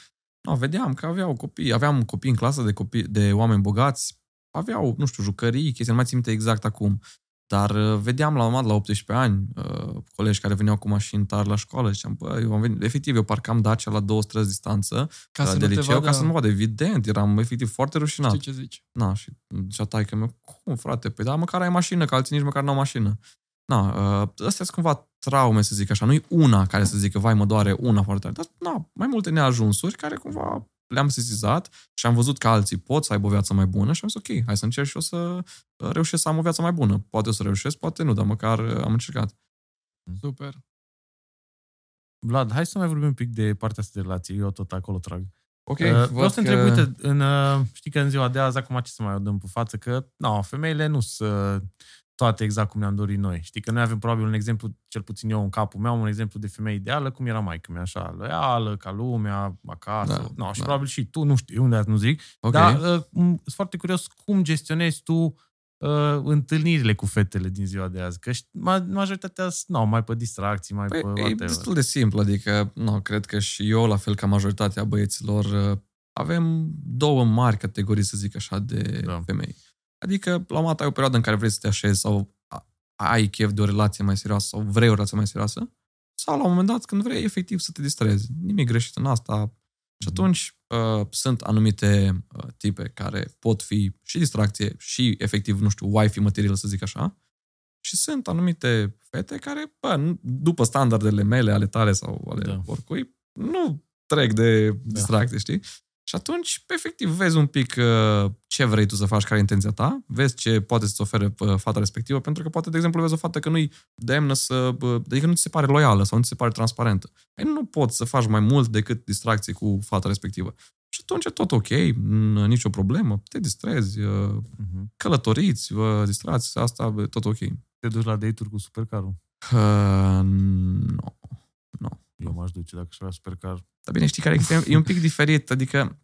No, vedeam că aveau copii, aveam copii în clasă de, copii, de oameni bogați, aveau, nu știu, jucării, chestii, nu mai țin minte exact acum. Dar uh, vedeam la un moment la 18 ani uh, colegi care veneau cu mașini tari la școală și ziceam, bă, eu am venit, efectiv, eu parcam Dacia la două străzi distanță ca să de liceu, vadă... ca să nu vadă, evident, eram efectiv foarte rușinat. Știi ce zici? Na, și zicea taică meu, cum frate, păi da, măcar ai mașină, că alții nici măcar n-au mașină. Na, uh, astea sunt cumva traume, să zic așa. Nu-i una care să zică, vai, mă doare una foarte tare. Dar, na, mai multe neajunsuri care cumva le-am sesizat și am văzut că alții pot să aibă o viață mai bună și am zis, ok, hai să încerc și eu să reușesc să am o viață mai bună. Poate o să reușesc, poate nu, dar măcar am încercat. Super. Vlad, hai să mai vorbim un pic de partea asta de relație. Eu tot acolo trag. Ok, uh, vreau să întreb, că... uite, în, uh, știi că în ziua de azi, acum ce să mai o dăm pe față, că no, femeile nu sunt toate exact cum ne-am dorit noi. Știi că noi avem probabil un exemplu, cel puțin eu în capul meu, un exemplu de femeie ideală, cum era mai mea, așa, loială, ca lumea, acasă. Da, no, și da. probabil și tu, nu știu, unde nu zic. Okay. Dar uh, sunt foarte curios cum gestionezi tu uh, întâlnirile cu fetele din ziua de azi. Că majoritatea nu, no, mai pe distracții, mai păi, pe whatever. E destul de simplu, adică no, cred că și eu, la fel ca majoritatea băieților, uh, avem două mari categorii, să zic așa, de da. femei. Adică, la un moment ai o perioadă în care vrei să te așezi sau ai chef de o relație mai serioasă sau vrei o relație mai serioasă, sau la un moment dat când vrei efectiv să te distrezi. Nimic greșit în asta. Și mhm. atunci uh, sunt anumite uh, tipe care pot fi și distracție și efectiv, nu știu, wifi material, să zic așa. Și sunt anumite fete care, bă, după standardele mele, ale tale sau ale da. oricui, nu trec de da. distracție, da. știi? Și atunci, efectiv, vezi un pic uh, ce vrei tu să faci, care e intenția ta, vezi ce poate să-ți ofere uh, fata respectivă, pentru că poate, de exemplu, vezi o fată că nu-i demnă să... Uh, adică nu ți se pare loială sau nu ți se pare transparentă. Păi nu poți să faci mai mult decât distracție cu fata respectivă. Și atunci e tot ok, nicio problemă, te distrezi, uh-huh. călătoriți, vă distrați, asta, tot ok. Te duci la date-uri cu supercarul? Uh, nu. No. No. Eu m-aș duce dacă aș avea supercar. Dar bine, știi care e, e un pic diferit, adică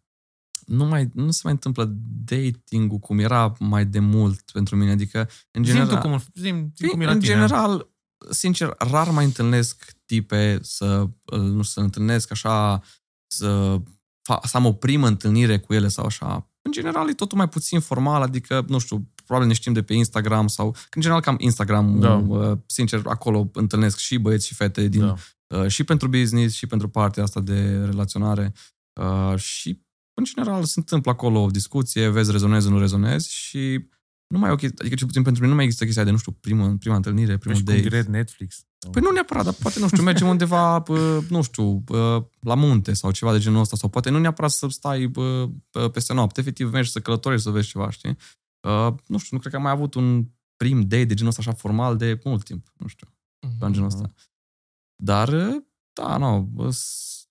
nu, mai, nu se mai întâmplă dating-ul cum era mai de mult pentru mine, adică în general... Zim tu cum, zim, zim cum era În tine. general, sincer, rar mai întâlnesc tipe să, nu să întâlnesc așa, să, să am o primă întâlnire cu ele sau așa. În general e totul mai puțin formal, adică, nu știu, probabil ne știm de pe Instagram sau, în general cam Instagram, da. Uh, sincer, acolo întâlnesc și băieți și fete din da. Uh, și pentru business, și pentru partea asta de relaționare. Uh, și, în general, se întâmplă acolo o discuție, vezi, rezonezi, nu rezonezi și nu mai e ok, adică cel puțin pentru mine nu mai există chestia de, nu știu, primă, prima întâlnire, primul deci date. Netflix. Păi nu neapărat, dar poate, nu știu, mergem undeva, nu știu, la munte sau ceva de genul ăsta, sau poate nu neapărat să stai peste noapte, efectiv mergi să călătorești să vezi ceva, știi? Nu știu, nu cred că am mai avut un prim date de genul ăsta așa formal de mult timp, nu știu, mm-hmm. genul ăsta. Dar, Da, nu,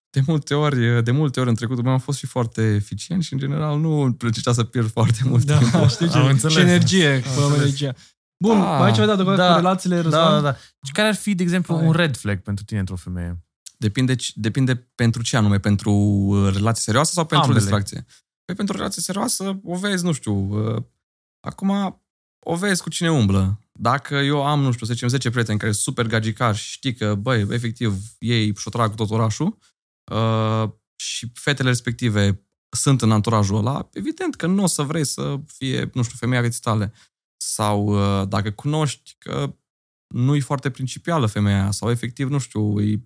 de multe ori, de multe ori în trecutul meu am fost și foarte eficient și în general nu îmi plăcea să pierd foarte mult da, timp. Știi ce? Și energie, energie. Bun, da, mai ai ceva de adăugat da, cu relațiile, da, Răzvan? Da, da, da. Și care ar fi, de exemplu, Hai. un red flag pentru tine într-o femeie? Depinde, depinde pentru ce anume, pentru uh, relație serioasă sau pentru Ambele. distracție? Păi pentru relație serioasă o vezi, nu știu, uh, acum o vezi cu cine umblă. Dacă eu am, nu știu, să zicem 10 prieteni care sunt super gagicari și știi că, băi, efectiv, ei și-o trag tot orașul uh, și fetele respective sunt în anturajul ăla, evident că nu o să vrei să fie, nu știu, femeia vieții tale. Sau uh, dacă cunoști că nu e foarte principială femeia aia, sau efectiv, nu știu, e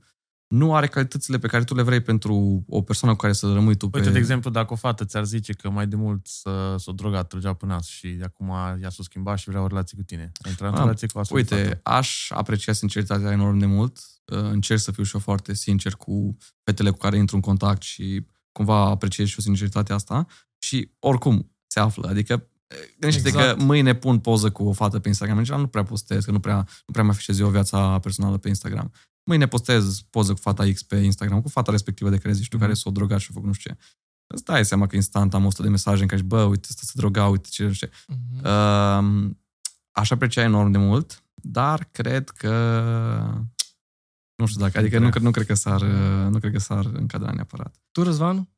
nu are calitățile pe care tu le vrei pentru o persoană cu care să rămâi tu pe... Uite, de exemplu, dacă o fată ți-ar zice că mai de mult să, s-o droga, trăgea până nas și acum ea s-o schimba și vrea o relație cu tine. Intra în relație cu asta. Uite, fată. aș aprecia sinceritatea enorm de mult. Uh, încerc să fiu și eu foarte sincer cu fetele cu care intru în contact și cumva apreciez și o sinceritatea asta. Și oricum se află. Adică uh, Gândește exact. că mâine pun poză cu o fată pe Instagram. În nu prea postez, că nu prea, nu prea mai afișez eu viața personală pe Instagram. Mâine postez poză cu fata X pe Instagram, cu fata respectivă de care zici tu, mm-hmm. care s-o drogat și a făcut nu știu ce. Îți dai seama că instant am 100 de mesaje în care zici, bă, uite, ăsta se droga, uite ce, ce. Mm-hmm. Uh, aș aprecia enorm de mult, dar cred că nu știu dacă, adică nu, nu cred că s-ar, nu cred că s-ar încadra neapărat. Tu, Răzvan?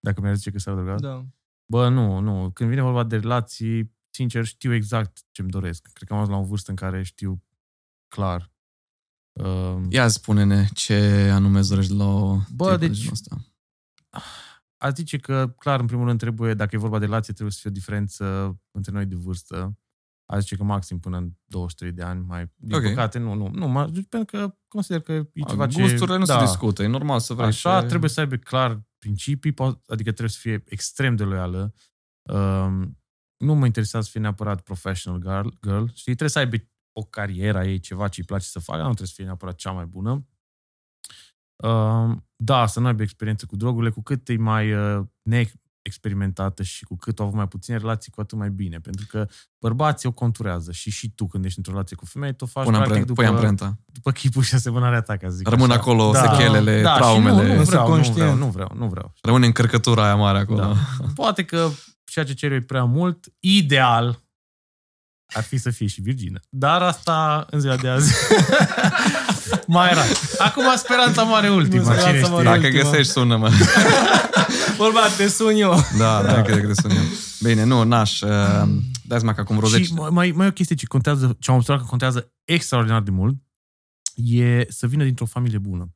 Dacă mi-ar zice că s-ar drogat? Da. Bă, nu, nu. Când vine vorba de relații, sincer, știu exact ce-mi doresc. Cred că am ajuns la o vârstă în care știu clar Uh, Ia spune-ne ce anume îți dorești la o Bă, deci, asta. A zice că, clar, în primul rând trebuie, dacă e vorba de relație, trebuie să fie o diferență între noi de vârstă. A zice că maxim până în 23 de ani, mai din okay. păcate, nu, nu, nu, mă, pentru că consider că e ceva ce... Gusturile nu da, se discută, e normal să vrei Așa, și... trebuie să aibă clar principii, adică trebuie să fie extrem de loială. Um, nu mă interesează să fie neapărat professional girl, girl știi, trebuie să aibă o carieră ei, ceva ce îi place să facă, nu trebuie să fie neapărat cea mai bună. Uh, da, să nu aibă experiență cu drogurile, cu cât e mai uh, neexperimentată și cu cât au avut mai puține relații, cu atât mai bine. Pentru că bărbații o conturează și și tu când ești într-o relație cu femeie, tu o faci Pune practic după, amprenta. după chipul și asemănarea ta, ca zic Rămân așa. acolo da, sechelele, da, traumele. Nu, nu, vreau, nu, vreau, nu vreau, nu vreau. Rămâne încărcătura aia mare acolo. Da. Poate că ceea ce ceri prea mult, ideal, ar fi să fie și virgină. Dar asta în ziua de azi mai era. Acum speranța mare ultima. Cine știe? Dacă ultima. găsești, sună-mă. Vorba, te sun eu. Da, da, da. cred că te sun eu. Bine, nu, n-aș. Uh, dați seama că acum vreo 10... Și mai, mai o chestie ce contează, ce am observat că contează extraordinar de mult, e să vină dintr-o familie bună.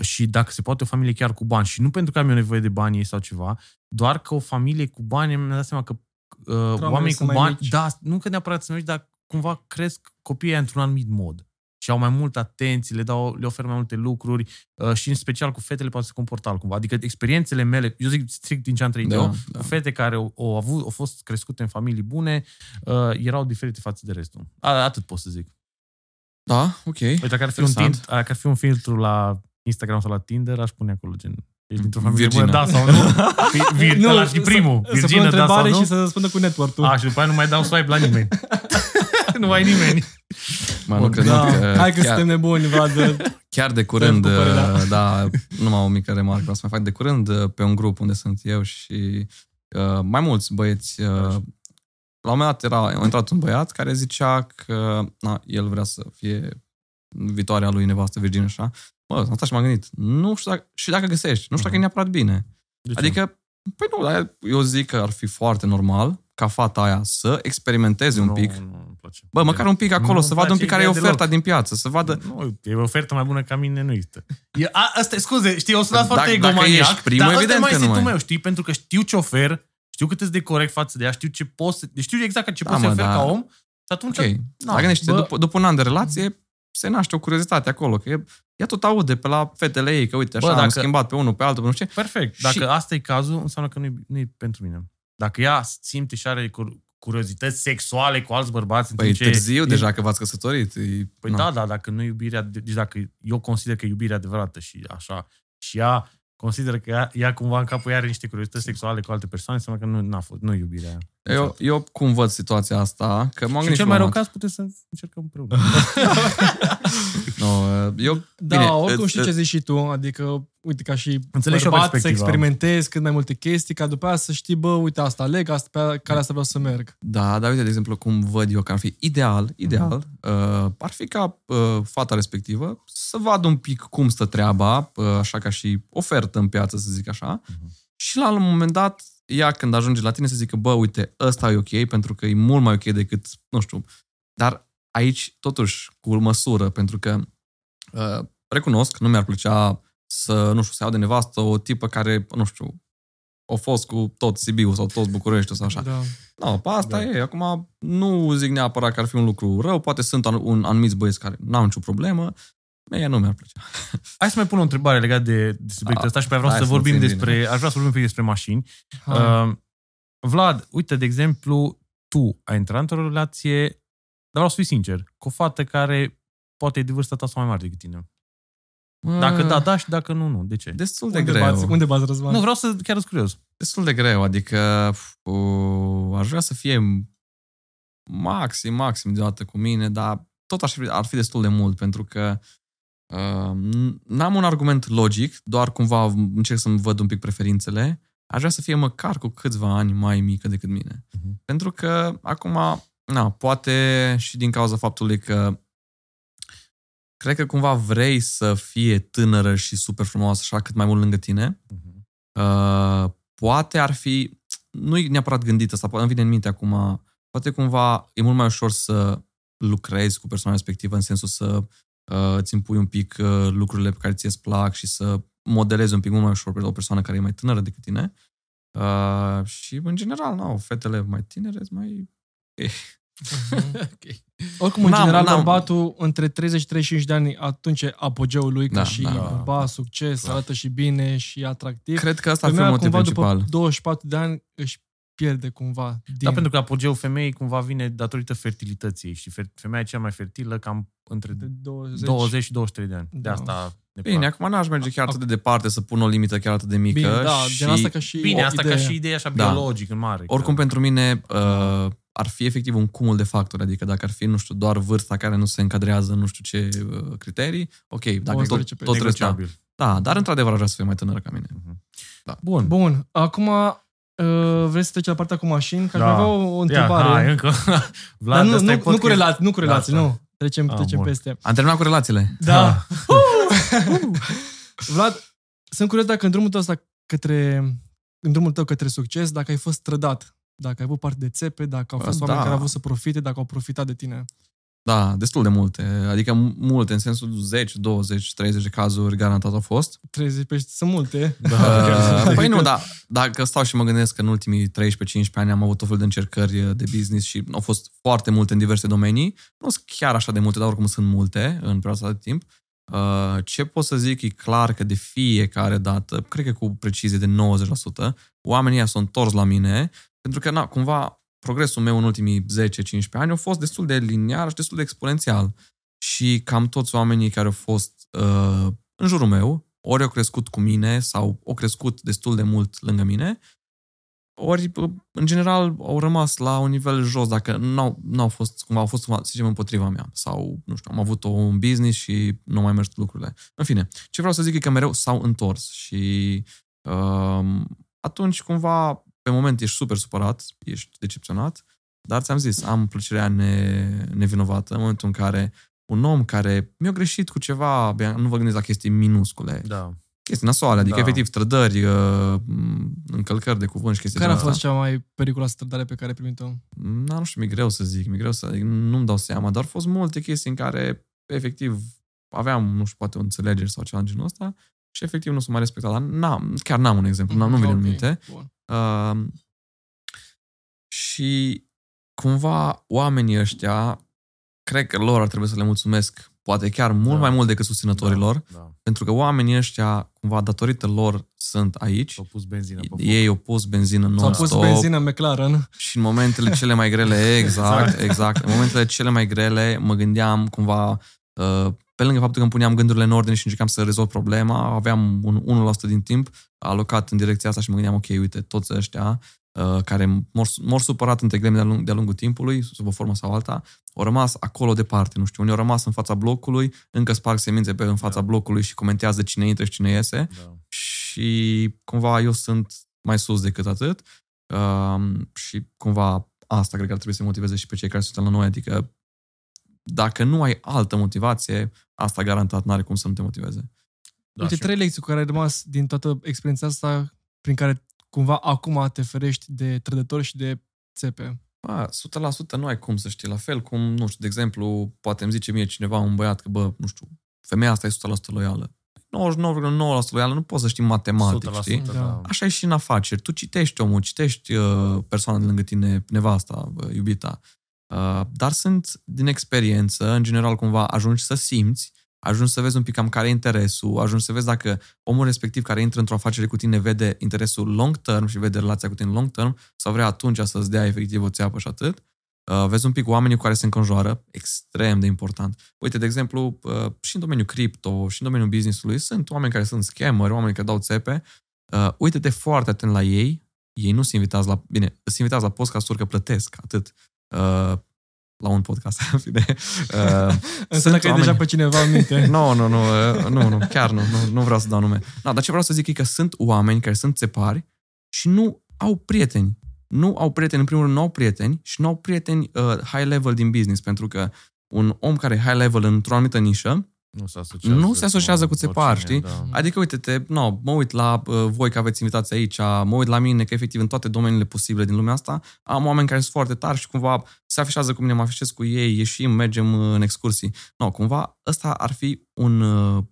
Și dacă se poate o familie chiar cu bani. Și nu pentru că am eu nevoie de bani sau ceva, doar că o familie cu bani, mi-am dat seama că uh, oameni cu bani, mici. da, nu că neapărat să mici, dar cumva cresc copiii într-un anumit mod și au mai multă atenție, le, dau, le oferă mai multe lucruri uh, și în special cu fetele poate se comporta altcumva. Adică experiențele mele, eu zic strict din ce am trăit da, eu, da. cu fete care au, au, avut, au fost crescute în familii bune, uh, erau diferite față de restul. A, atât pot să zic. Da, ok. Uite, dacă ar fi, un, tint, dacă ar fi un filtru la Instagram sau la Tinder, aș pune acolo gen Ești dintr-o familie Virgină. bună, da sau nu? Vir, nu, ăla și primul. Să, Virgină, să da sau nu? și să răspundă cu network-ul. A, și după aia nu mai dau swipe la nimeni. nu ai nimeni. Mă, nu cred da. că... Hai că chiar, suntem nebuni, Vlad. Chiar de curând, uh, da, numai o mică remarcă, vreau să mai fac de curând uh, pe un grup unde sunt eu și uh, mai mulți băieți uh, la un moment dat era, a intrat un băiat care zicea că na, el vrea să fie viitoarea lui nevastă virgină așa Mă, am stat și m-am gândit, nu știu dacă, și dacă găsești, nu știu dacă e mhm. neapărat bine. De ce? Adică, păi nu, dar eu zic că ar fi foarte normal ca fata aia să experimenteze un pic. Nu, nu place. Bă, măcar un pic acolo, nu să vadă un pic care e oferta deloc. din piață, să vadă... Nu, e o ofertă mai bună ca mine, nu există. E, a, asta, scuze, știi, o sunat foarte egomaniac, dacă ești primul, dar evident că nu meu, știi, pentru că știu ce ofer, știu cât îți de corect față de ea, știu ce poți, știu exact ce da, poți să ofer da. ca om, și atunci... Ok, na, dacă bă, după, după un an de relație, se naște o curiozitate acolo, că ea tot aude pe la fetele ei, că uite, așa Bă, dacă... am schimbat pe unul, pe altul, nu știu ce. Perfect. Dacă și... asta e cazul, înseamnă că nu e, nu e pentru mine. Dacă ea simte și are curiozități sexuale cu alți bărbați. Păi ce târziu e... deja că v-ați căsătorit. E... Păi no. da, da, dacă nu iubirea, deci dacă eu consider că e iubirea adevărată și așa, și ea consideră că ea, ea cumva în capul ea are niște curiozități sexuale cu alte persoane, înseamnă că nu a fost, nu iubirea aia. Eu, eu cum văd situația asta, că m-am Și gândit cel și mai la rău un caz putem să încercăm împreună. No, eu, Da, bine, oricum îți- știi ce zici și tu, adică, uite, ca și Înțelegi și o bărbat să perspectivă. experimentezi cât mai multe chestii, ca după aia să știi, bă, uite, asta aleg, asta pe care asta vreau să merg. Da, dar uite, de exemplu, cum văd eu că ar fi ideal, ideal, uh, ar fi ca uh, fata respectivă să vadă un pic cum stă treaba, uh, așa ca și ofertă în piață, să zic așa, și la un moment dat, ea când ajunge la tine să zică, bă, uite, ăsta e ok, pentru că e mult mai ok decât, nu știu, dar aici, totuși, cu măsură, pentru că uh, recunosc, nu mi-ar plăcea să, nu știu, să iau de nevastă o tipă care, nu știu, a fost cu tot Sibiu sau tot București sau așa. Da. No, pe asta Da. e. Acum nu zic neapărat că ar fi un lucru rău, poate sunt an- un anumiți băieți care n-au nicio problemă, mie nu mi-ar plăcea. Hai să mai pun o întrebare legată de, de subiectul Ah, ăsta și pe aia vreau hai să să vorbim țin despre, bine. aș vrea să vorbim un pic despre mașini. Hai. Uh, Vlad, uite, de exemplu, tu ai intrat într-o relație, dar vreau să fii sincer, cu o fată care poate e de vârsta ta sau mai mare decât tine. Dacă da, da și dacă nu, nu. De ce? Destul de unde, greu. bați, unde bați, Răzvan? Nu, vreau să chiar sunt curios. Destul de greu, adică uh, aș vrea să fie maxim, maxim deodată cu mine, dar tot ar fi, ar fi destul de mult, pentru că uh, n-am un argument logic, doar cumva încerc să-mi văd un pic preferințele. Aș vrea să fie măcar cu câțiva ani mai mică decât mine. Mhm. Pentru că acum, na, poate și din cauza faptului că cred că cumva vrei să fie tânără și super frumoasă, așa cât mai mult lângă tine. Uh, poate ar fi, nu e neapărat gândit asta, poate îmi vine în minte acum, poate cumva e mult mai ușor să lucrezi cu persoana respectivă în sensul să uh, îți impui un pic uh, lucrurile pe care ți îți plac și să modelezi un pic mult mai ușor pe o persoană care e mai tânără decât tine. Uh, și în general, nu, fetele mai tinere sunt mai... Oricum, în N-am- general, n-am- bărbatul între 30 și 35 de ani, atunci e apogeul lui ca Da, și da. bărbat, succes, Clar. arată și bine și atractiv. Cred că asta ar fi un Femeia motiv cumva principal. după 24 de ani își pierde cumva din... Da, pentru că apogeul femeii cumva vine datorită fertilității și fer- femeia e cea mai fertilă cam între de 20. 20 și 23 de ani. De Da. asta ne Bine, plac. acum n-aș merge chiar atât de departe să pun o limită chiar atât de mică. Bine, da, și... gen asta ca și Bine, o asta idee. ca și idee așa Da. biologic în mare. Oricum, că- pentru mine uh, ar fi efectiv un cumul de factori, adică dacă ar fi, nu știu, doar vârsta care nu se încadrează în nu știu ce uh, criterii, ok, dacă tot, 11 pe tot resta. negociabil. Da, dar într-adevăr ar vrea să fie mai tânără ca mine. Bun. Bun, acum uh, vrei să treci la partea cu mașini? Că aș Da. mai avea o, o întrebare. Ia, hai, încă. Vlad, Dar nu, ăsta nu, e nu, podcast. cu relații, nu cu relații, Da, nu. Trecem, Ah, trecem bun. peste. Am terminat cu relațiile. Da. Vlad, sunt curios dacă în drumul tău ăsta către, în drumul tău către succes, dacă ai fost trădat, dacă ai avut parte de țepe, dacă au fost Da. oameni care au avut să profite, dacă au profitat de tine. Da, destul de multe. Adică multe, în sensul 10, 20, 30 de cazuri garantat au fost. 30 pe sunt multe. Da, Uh, păi nu, da, dacă stau și mă gândesc că în ultimii 13-15 ani am avut tot fel de încercări de business și au fost foarte multe în diverse domenii. Nu sunt chiar așa de multe, dar oricum sunt multe în perioada asta de timp. Uh, ce pot să zic e clar că de fiecare dată, cred că cu precizie de 90%, oamenii ăia s-au întors la mine pentru că, na, cumva, progresul meu în ultimii 10-15 ani a fost destul de liniar și destul de exponențial. Și cam toți oamenii care au fost uh, în jurul meu, ori au crescut cu mine sau au crescut destul de mult lângă mine, ori, în general, au rămas la un nivel jos, dacă n-au, n-au fost, cumva, au fost, să zicem, împotriva mea. Sau, nu știu, am avut un business și nu mai mers lucrurile. În fine, ce vreau să zic e că mereu s-au întors și um, atunci, cumva, pe moment ești super supărat, ești decepționat, dar ți-am zis, am plăcerea ne, nevinovată în momentul în care un om care mi-a greșit cu ceva, bine, nu vă gândiți la chestii minuscule, Da. chestii nasoale, adică Da. efectiv trădări, uh, încălcări de cuvânt și chestii Care a de fost cea mai periculoasă trădare pe care ai primit-o? Da, nu știu, mi-e greu să zic, mi-e greu să adică nu-mi dau seama, dar au fost multe chestii în care efectiv aveam, nu știu, poate o înțelegere sau ceva în genul ăsta și efectiv nu s-a mai respectat, dar n-am, chiar n-am un exemplu, n-am, nu-mi vine în Ok, minte. bun. Uh, și cumva oamenii ăștia, cred că lor ar trebui să le mulțumesc, poate chiar mult Da. mai mult decât susținătorilor, Da, da. pentru că oamenii ăștia, cumva, datorită lor, sunt aici. S-au pus benzină pe foc. Ei au pus benzină S-au pus non-stop benzină în McLaren. și în momentele cele mai grele, exact, exact, în momentele cele mai grele mă gândeam cumva, uh, pe lângă faptul că îmi puneam gândurile în ordine și încercam să rezolv problema, aveam un 1% din timp alocat în direcția asta și mă gândeam, ok, uite, toți ăștia uh, care mor, mor supărat între greme de-a, lung, de lungul timpului, sub o formă sau alta, au rămas acolo departe, nu știu, unii au rămas în fața blocului, încă sparg semințe pe în fața da. blocului și comentează cine intră și cine iese da. și cumva eu sunt mai sus decât atât uh, și cumva asta cred că ar trebui să motiveze și pe cei care sunt la noi, adică dacă nu ai altă motivație, asta garantat nu are cum să nu te motiveze. Da, Uite, și... trei lecții cu care ai rămas din toată experiența asta prin care cumva acum te ferești de trădători și de țepe. Ba, 100% nu ai cum să știi. La fel cum, nu știu, de exemplu, poate îmi zice mie cineva, un băiat, că, bă, nu știu, femeia asta e 100% loială. 99,9% loială, nu poți să știi matematic, știi? Da. Așa e și în afaceri. Tu citești omul, citești uh, persoana de lângă tine, nevasta, uh, iubita, uh, dar sunt din experiență, în general, cumva ajungi să simți ajungi să vezi un pic cam care e interesul, ajungi să vezi dacă omul respectiv care intră într-o afacere cu tine vede interesul long term și vede relația cu tine long term sau vrea atunci să-ți dea efectiv o țeapă și atât. Uh, vezi un pic oamenii cu care se înconjoară, extrem de important. Uite, de exemplu, uh, și în domeniul cripto, și în domeniul business-ului, sunt oameni care sunt scammer, oameni care dau țepe. Uh, uite-te foarte atent la ei, ei nu se invitează la, bine, se invitează la podcast-uri că plătesc, atât. Uh, la un podcast. Fine. Uh, Înseamnă că ai deja pe cineva în minte. nu, nu, nu, uh, nu, nu, chiar nu, nu, nu vreau să dau nume. No, dar ce vreau să zic e că sunt oameni care sunt țepari și nu au prieteni. Nu au prieteni, în primul rând, nu au prieteni și nu au prieteni uh, high level din business, pentru că un om care e high level într-o anumită nișă nu se asociază, nu se asociază cu, cu țepar, știi? Da. Adică, uite-te, no, mă uit la uh, voi că aveți invitați aici, mă uit la mine că efectiv în toate domeniile posibile din lumea asta am oameni care sunt foarte tari și cumva se afișează cu mine, mă afișez cu ei, ieșim, mergem uh, în excursii. No, cumva ăsta ar fi un, uh,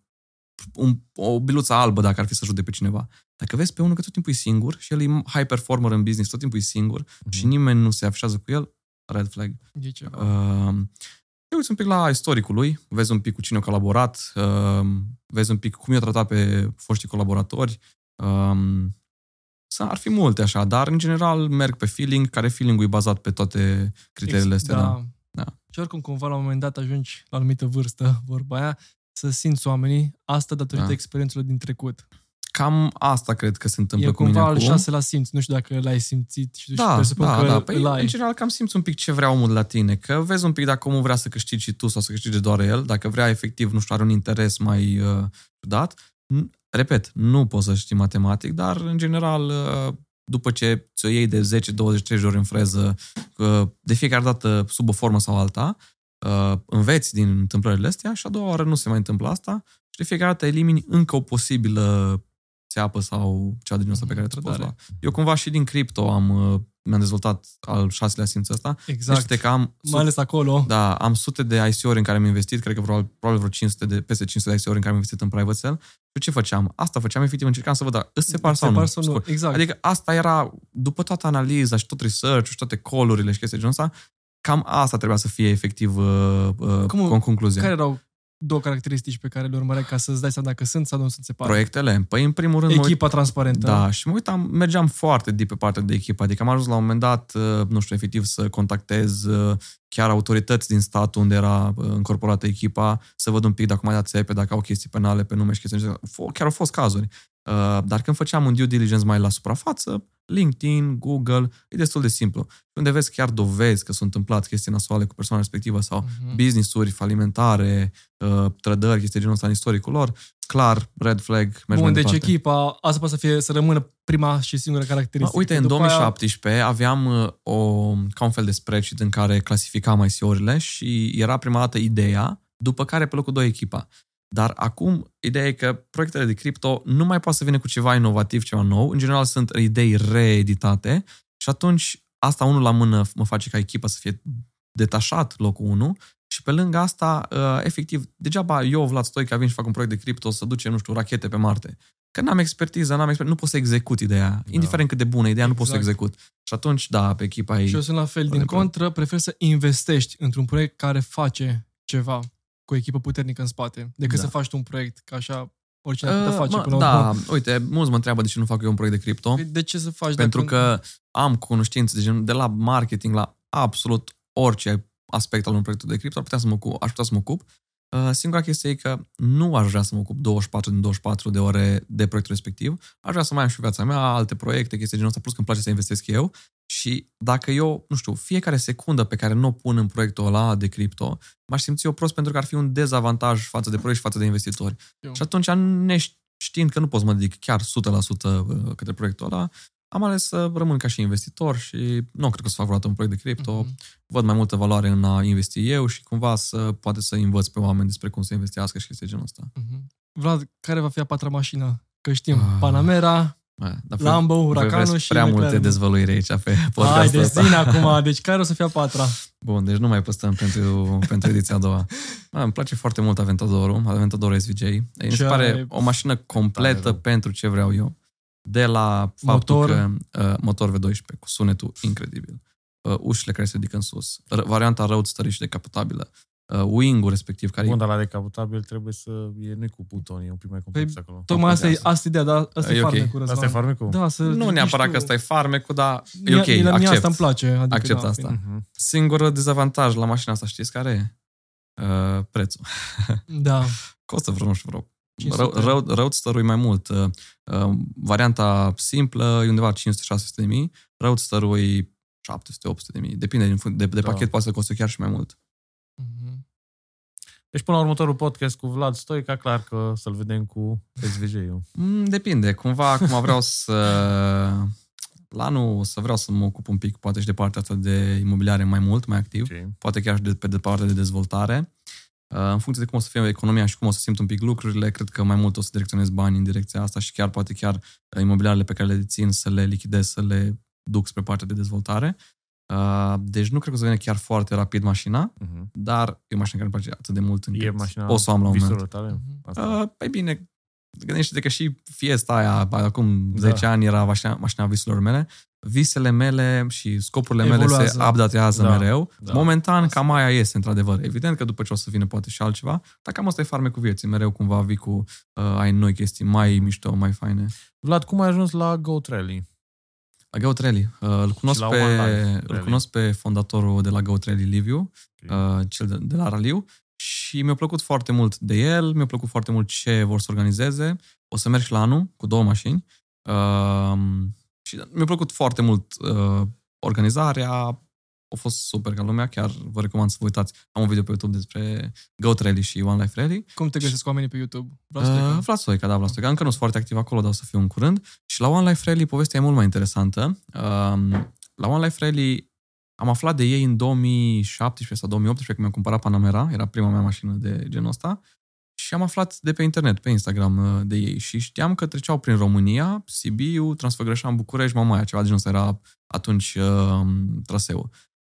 un, o biluță albă dacă ar fi să ajute pe cineva. Dacă vezi pe unul că tot timpul e singur și el e high performer în business, tot timpul e singur uh-huh. și nimeni nu se afișează cu el, red flag. E ceva. Uh, te uiți un pic la istoricul lui, vezi un pic cu cine a colaborat, uh, vezi un pic cum i-a tratat pe foștii colaboratori. Um, ar fi multe așa, dar în general merg pe feeling, care feeling e bazat pe toate criteriile astea. Da. da. da. Și oricum cumva la un moment dat ajungi la o anumită vârstă, vorba aia, să simți oamenii, asta datorită da. experiențelor din trecut. Cam asta cred că se întâmplă e cu mine cumva al șase la simți, nu știu dacă l-ai simțit și da, da, că da. Păi, în general cam simți un pic ce vrea omul de la tine, că vezi un pic dacă omul vrea să câștigi și tu sau să câștige doar el, dacă vrea efectiv, nu știu, are un interes mai uh, dat. Repet, nu poți să știi matematic, dar în general uh, după ce ți-o iei de 10, 20, 30 ori în freză, uh, de fiecare dată sub o formă sau alta, uh, înveți din întâmplările astea și a doua oară nu se mai întâmplă asta și de fiecare dată elimini încă o posibilă țeapă sau cea din asta pe care trebuie lua. Eu cumva și din cripto am, uh, mi-am dezvoltat al șaselea simț ăsta. Exact. Deci că am, Mai ales acolo. Da, am sute de ICO-uri în care am investit, cred că probabil, probabil vreo 500 de, peste 500 de ICO-uri în care am investit în private sale. Și ce făceam? Asta făceam, efectiv, încercam să văd, da, îți separ sau, nu? sau nu. Exact. Adică asta era, după toată analiza și tot research și toate call-urile și chestii genul ăsta, cam asta trebuia să fie efectiv uh, uh, Cum, concluzia. Care erau două caracteristici pe care le urmăreai ca să-ți dai seama dacă sunt sau nu sunt separate? Proiectele? Păi, în primul rând... Echipa uit... transparentă. Da, și mă uitam, mergeam foarte deep pe partea de echipă. Adică am ajuns la un moment dat, uh, nu știu, efectiv, să contactez uh, chiar autorități din stat unde era uh, încorporată echipa, să văd un pic dacă mai dat țepe, dacă au chestii penale pe nume și chestii. Chiar au fost cazuri. Dar când făceam un due diligence mai la suprafață, LinkedIn, Google, e destul de simplu. Unde vezi chiar dovezi că s-au întâmplat chestii nasoale cu persoana respectivă sau uh-huh. business-uri falimentare, uh, trădări, chestii genul ăsta în istoricul lor, clar, red flag, mergi Bun, deci echipa, asta poate să fie, să rămână prima și singură caracteristică. Uite, în 2017 aia... aveam uh, o, ca un fel de spreadsheet în care clasificam ICO-urile și era prima dată ideea, după care pe locul 2 echipa. Dar acum, ideea e că proiectele de cripto nu mai poate să vină cu ceva inovativ, ceva nou. În general sunt idei reeditate și atunci asta unul la mână mă face ca echipa să fie detașat locul 1 și pe lângă asta, uh, efectiv, degeaba eu, Vlad Stoica, vin și fac un proiect de cripto să duce, nu știu, rachete pe Marte. Că n-am expertiză, n-am expertiză, nu pot să execut ideea. Da. Indiferent cât de bună ideea, exact. nu pot să exact. execut. Și atunci, da, pe echipa e... Și eu sunt la fel. Din contră, prefer să investești într-un proiect care face ceva cu o echipă puternică în spate, decât da. să faci tu un proiect, ca așa oricine uh, putea face. Mă, până da, urmă. uite, mulți mă întreabă de ce nu fac eu un proiect de cripto. Păi de ce să faci? Pentru dacă... că am cunoștințe de, genul, de la marketing la absolut orice aspect al unui proiect de cripto, ar putea să mă, aș putea să mă ocup. Uh, singura chestie e că nu aș vrea să mă ocup 24 din 24 de ore de proiectul respectiv. Aș vrea să mai am și viața mea, alte proiecte, chestii genul ăsta, plus că îmi place să investesc eu. Și dacă eu, nu știu, fiecare secundă pe care nu o pun în proiectul ăla de cripto, m-aș simți eu prost pentru că ar fi un dezavantaj față de proiect și față de investitori. Eu. Și atunci, neștiind că nu pot să mă dedic chiar 100% uh, către proiectul ăla, am ales să rămân ca și investitor și nu cred că o să fac vreodată un proiect de cripto. Mm-hmm. Văd mai multă valoare în a investi eu și cumva să poate să învăț pe oameni despre cum să investească și chestii genul ăsta. Mm-hmm. Vlad, care va fi a patra mașină? Că știm, uh, Panamera, uh, Lambo, Huracanul și prea McLaren. multe dezvăluiri aici pe podcastul ăsta. Hai, deci acum. Deci care o să fie a patra? Bun, deci nu mai păstăm pentru, pentru ediția a doua. A, îmi place foarte mult Aventadorul, Aventador SVJ. Mi se pare o mașină completă pentru ce vreau eu de la faptul motor. că uh, motor V12 cu sunetul incredibil, uh, ușile care se ridică în sus, varianta roadster și decapotabilă, uh, wing-ul respectiv care Bun, dar la decapotabil trebuie să e nu cu buton, e un pic mai complex păi, acolo. Tocmai asta e, asta ideea, dar asta e, e farmecul. Okay. Asta e farmecul? Da, să nu neapărat că asta e farmecul, dar e ok, mie, accept. asta îmi place. Adică, accept da, asta. Uh-huh. Singurul dezavantaj la mașina asta, știți care e? Uh, prețul. Da. Costă vreo, nu știu, vreo Roadster-ul e mai mult. Uh, uh, varianta simplă e undeva 500-600 de mii, Roadster-ul e 700-800 de mii. Depinde de, de, de da. pachet, poate să coste chiar și mai mult. Mhm. Deci până la următorul podcast cu Vlad Stoica, clar că să-l vedem cu SVJ-ul. Mm, depinde. Cumva acum vreau să... La anul să vreau să mă ocup un pic, poate și de partea asta de imobiliare mai mult, mai activ. Okay. Poate chiar și de, pe de partea de dezvoltare. Uh, în funcție de cum o să fie economia și cum o să simt un pic lucrurile, cred că mai mult o să direcționez bani în direcția asta și chiar poate chiar uh, imobiliarele pe care le dețin să le lichidez, să le duc spre partea de dezvoltare. Uh, deci nu cred că o să vină chiar foarte rapid mașina, uh-huh. dar e o mașină care îmi place atât de mult încât e mașina o să o am la un moment. Tale? Uh, păi bine, gândește-te că și Fiesta aia, acum da. 10 ani, era mașina, mașina visurilor mele visele mele și scopurile Evoluează. mele se updatează da, mereu. Da. Momentan, Asta. cam aia este, într-adevăr. Evident că după ce o să vină poate și altceva, dar cam asta e farme cu vieții. Mereu cumva vii cu uh, ai noi chestii mai mișto, mai faine. Vlad, cum ai ajuns la Goat Rally? La Goat Rally. Uh, îl, cunosc pe, îl cunosc pe fondatorul de la Goat Rally, Liviu, okay. uh, cel de, de la Raliu, și mi-a plăcut foarte mult de el, mi-a plăcut foarte mult ce vor să organizeze. O să merg și la anul cu două mașini. Uh, și mi-a plăcut foarte mult uh, organizarea, a fost super ca lumea, chiar vă recomand să vă uitați. Am un video pe YouTube despre Goat Rally și One Life Rally. Cum te găsesc oamenii pe YouTube? Vlad uh, Stoica, da, Vlad Stoica. Încă nu sunt foarte activ acolo, dar o să fiu în curând. Și la One Life Rally povestea e mult mai interesantă. Uh, la One Life Rally am aflat de ei în 2017 sau 2018 când mi-am cumpărat Panamera, era prima mea mașină de genul ăsta și am aflat de pe internet, pe Instagram uh, de ei și știam că treceau prin România, Sibiu, Transfăgărășan, București, Mamaia, ceva de genul ăsta era atunci uh, traseul.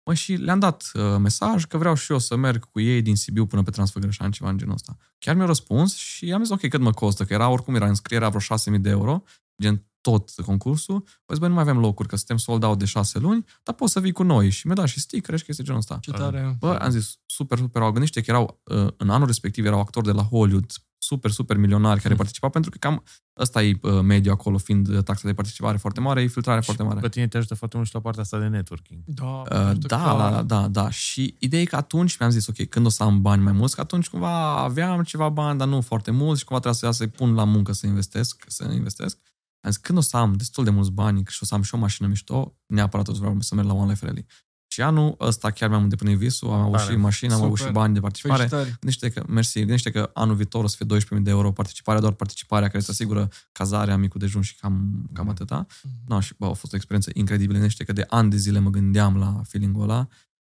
Mă, și le-am dat uh, mesaj că vreau și eu să merg cu ei din Sibiu până pe Transfăgărășan, ceva în genul ăsta. Chiar mi-au răspuns și am zis, ok, cât mă costă? Că era, oricum era înscrierea vreo 6.000 de euro, gen tot concursul, păi băi, nu mai avem locuri, că suntem sold out de șase luni, dar poți să vii cu noi. Și mi-a dat și sticker și chestii genul ăsta. Ce tare. Bă, am zis, super, super, au gândit că erau, uh, în anul respectiv erau actori de la Hollywood, super, super milionari care mm. participau, pentru că cam ăsta e uh, mediu acolo, fiind taxa de participare foarte mare, e filtrare și foarte mare. pe tine te ajută foarte mult și la partea asta de networking. Da, uh, da, da, da, da. Și ideea e că atunci mi-am zis, ok, când o să am bani mai mulți, că atunci cumva aveam ceva bani, dar nu foarte mulți și cumva trebuia să-i pun la muncă să investesc, să investesc. Am zis, când o să am destul de mulți bani și o să am și o mașină mișto, neapărat o să vreau să merg la One Life Rally. Și anul ăsta chiar mi-am îndeplinit visul, am avut și mașină, am avut și bani de participare. Gândește că, mersi, gândește că anul viitor o să fie 12.000 de euro participarea, doar participarea care îți asigură cazarea, micul dejun și cam, cam mm. atâta. Mm-hmm. No, și bă, a fost o experiență incredibilă. Gândește că de ani de zile mă gândeam la feeling-ul ăla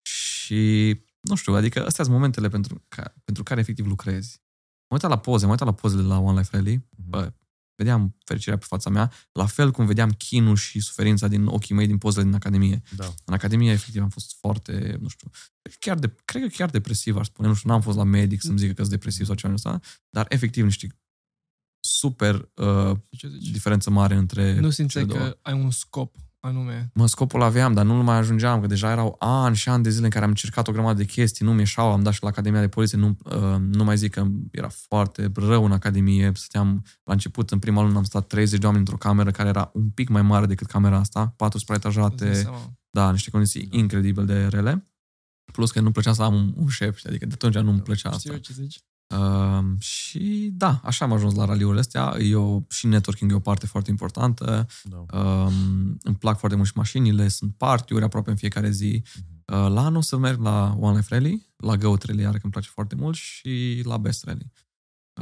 și nu știu, adică astea sunt momentele pentru, ca, pentru care efectiv lucrezi. Mă uitam la poze, mă uitam la pozele la One Life Rally, mm-hmm. bă, vedeam fericirea pe fața mea, la fel cum vedeam chinul și suferința din ochii mei din pozele din Academie. Da. În Academie, efectiv, am fost foarte, nu știu, chiar de, cred că chiar depresiv, aș spune. Nu știu, n-am fost la medic să-mi zică că sunt depresiv sau ceva ăsta, dar efectiv niște super uh, diferență mare între Nu simți că ai un scop anume? Mă, scopul aveam, dar nu mai ajungeam, că deja erau ani și ani de zile în care am încercat o grămadă de chestii, nu mi-eșau, am dat și la Academia de Poliție, nu, uh, nu mai zic că era foarte rău în Academie, stăteam, la început, în prima lună am stat 30 de oameni într-o cameră care era un pic mai mare decât camera asta, patru supraetajate, da, niște condiții da. incredibil de rele. Plus că nu plăcea să am un, un șef, adică de atunci nu-mi plăcea asta. ce zici. Uh, și da, așa am ajuns la raliurile astea. Eu, și networking e o parte foarte importantă. Da. Uh, îmi plac foarte mult și mașinile, sunt partiuri aproape în fiecare zi. Uh-huh. Uh, la anul să merg la One Life Rally, la Goat Rally, iar că îmi place foarte mult, și la Best Rally.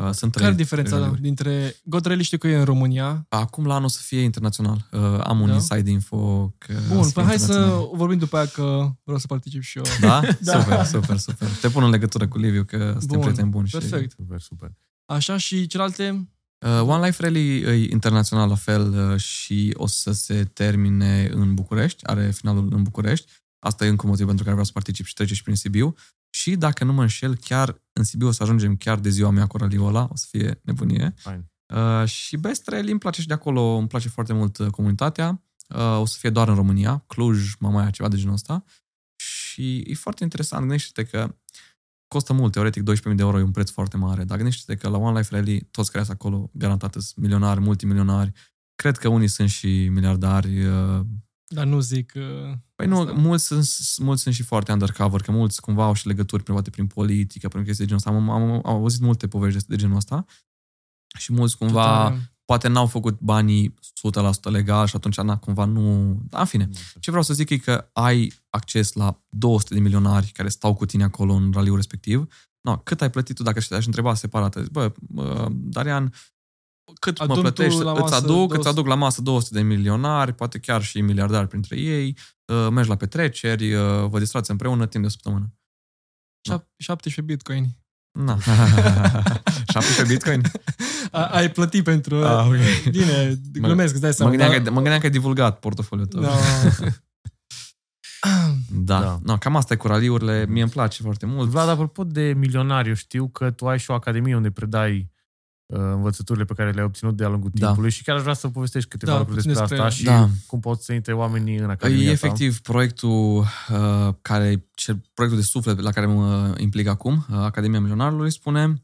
Uh, sunt Care e diferența da, dintre God Rally știu că e în România? Acum la anul să fie internațional. Uh, am un da? inside info că Bun, păi hai să vorbim după aia că vreau să particip și eu. Da? da. Super, super, super. Te pun în legătură cu Liviu că Bun, suntem prieteni buni. Perfect. Și... Super, super. Așa și celelalte? Uh, One Life Rally e internațional la fel uh, și o să se termine în București, are finalul în București. Asta e încă un motiv pentru care vreau să particip și trece și prin Sibiu. Și dacă nu mă înșel, chiar în Sibiu o să ajungem chiar de ziua mea cu raliola, o să fie nebunie. Fine. Uh, și Best Rally îmi place și de acolo, îmi place foarte mult uh, comunitatea. Uh, o să fie doar în România, Cluj, Mamaia, ceva de genul ăsta. Și e foarte interesant, gândește-te că costă mult, teoretic 12.000 de euro e un preț foarte mare, dar gândește-te că la One Life Rally toți care sunt acolo garantat sunt milionari, multimilionari. Cred că unii sunt și miliardari, uh, dar nu zic... Uh, păi nu, mulți sunt, mulți sunt și foarte undercover, că mulți cumva au și legături poate prin politică, prin chestii de genul ăsta. Am, am, am auzit multe povești de, de genul ăsta și mulți cumva Total. poate n-au făcut banii 100% legal și atunci na, cumva nu... Da, în fine, ce vreau să zic e că ai acces la 200 de milionari care stau cu tine acolo în raliul respectiv. No, cât ai plătit tu dacă te-aș întreba separat? Bă, Darian, cât Adun mă plătești, îți aduc, îți aduc la masă 200 de milionari, poate chiar și miliardari printre ei, uh, mergi la petreceri, uh, vă distrați împreună timp de o săptămână. 17 bitcoin. Na. 17 bitcoin? A, ai plătit pentru... Ah, okay. Bine, glumesc, îți dai seama. Mă gândeam, dar... că, mă gândeam că ai divulgat portofoliul tău. No. da, da. No, cam asta e cu raliurile. Mie îmi place foarte mult. Vlad, apropo de milionari, eu știu că tu ai și o academie unde predai Uh, învățăturile pe care le-ai obținut de-a lungul da. timpului și chiar aș vrea să povestești câteva da, lucruri despre, despre asta și da. cum pot să intre oamenii în Academia E efectiv ta. proiectul uh, care, cel, proiectul de suflet la care mă implic acum, uh, Academia Milionarului, spune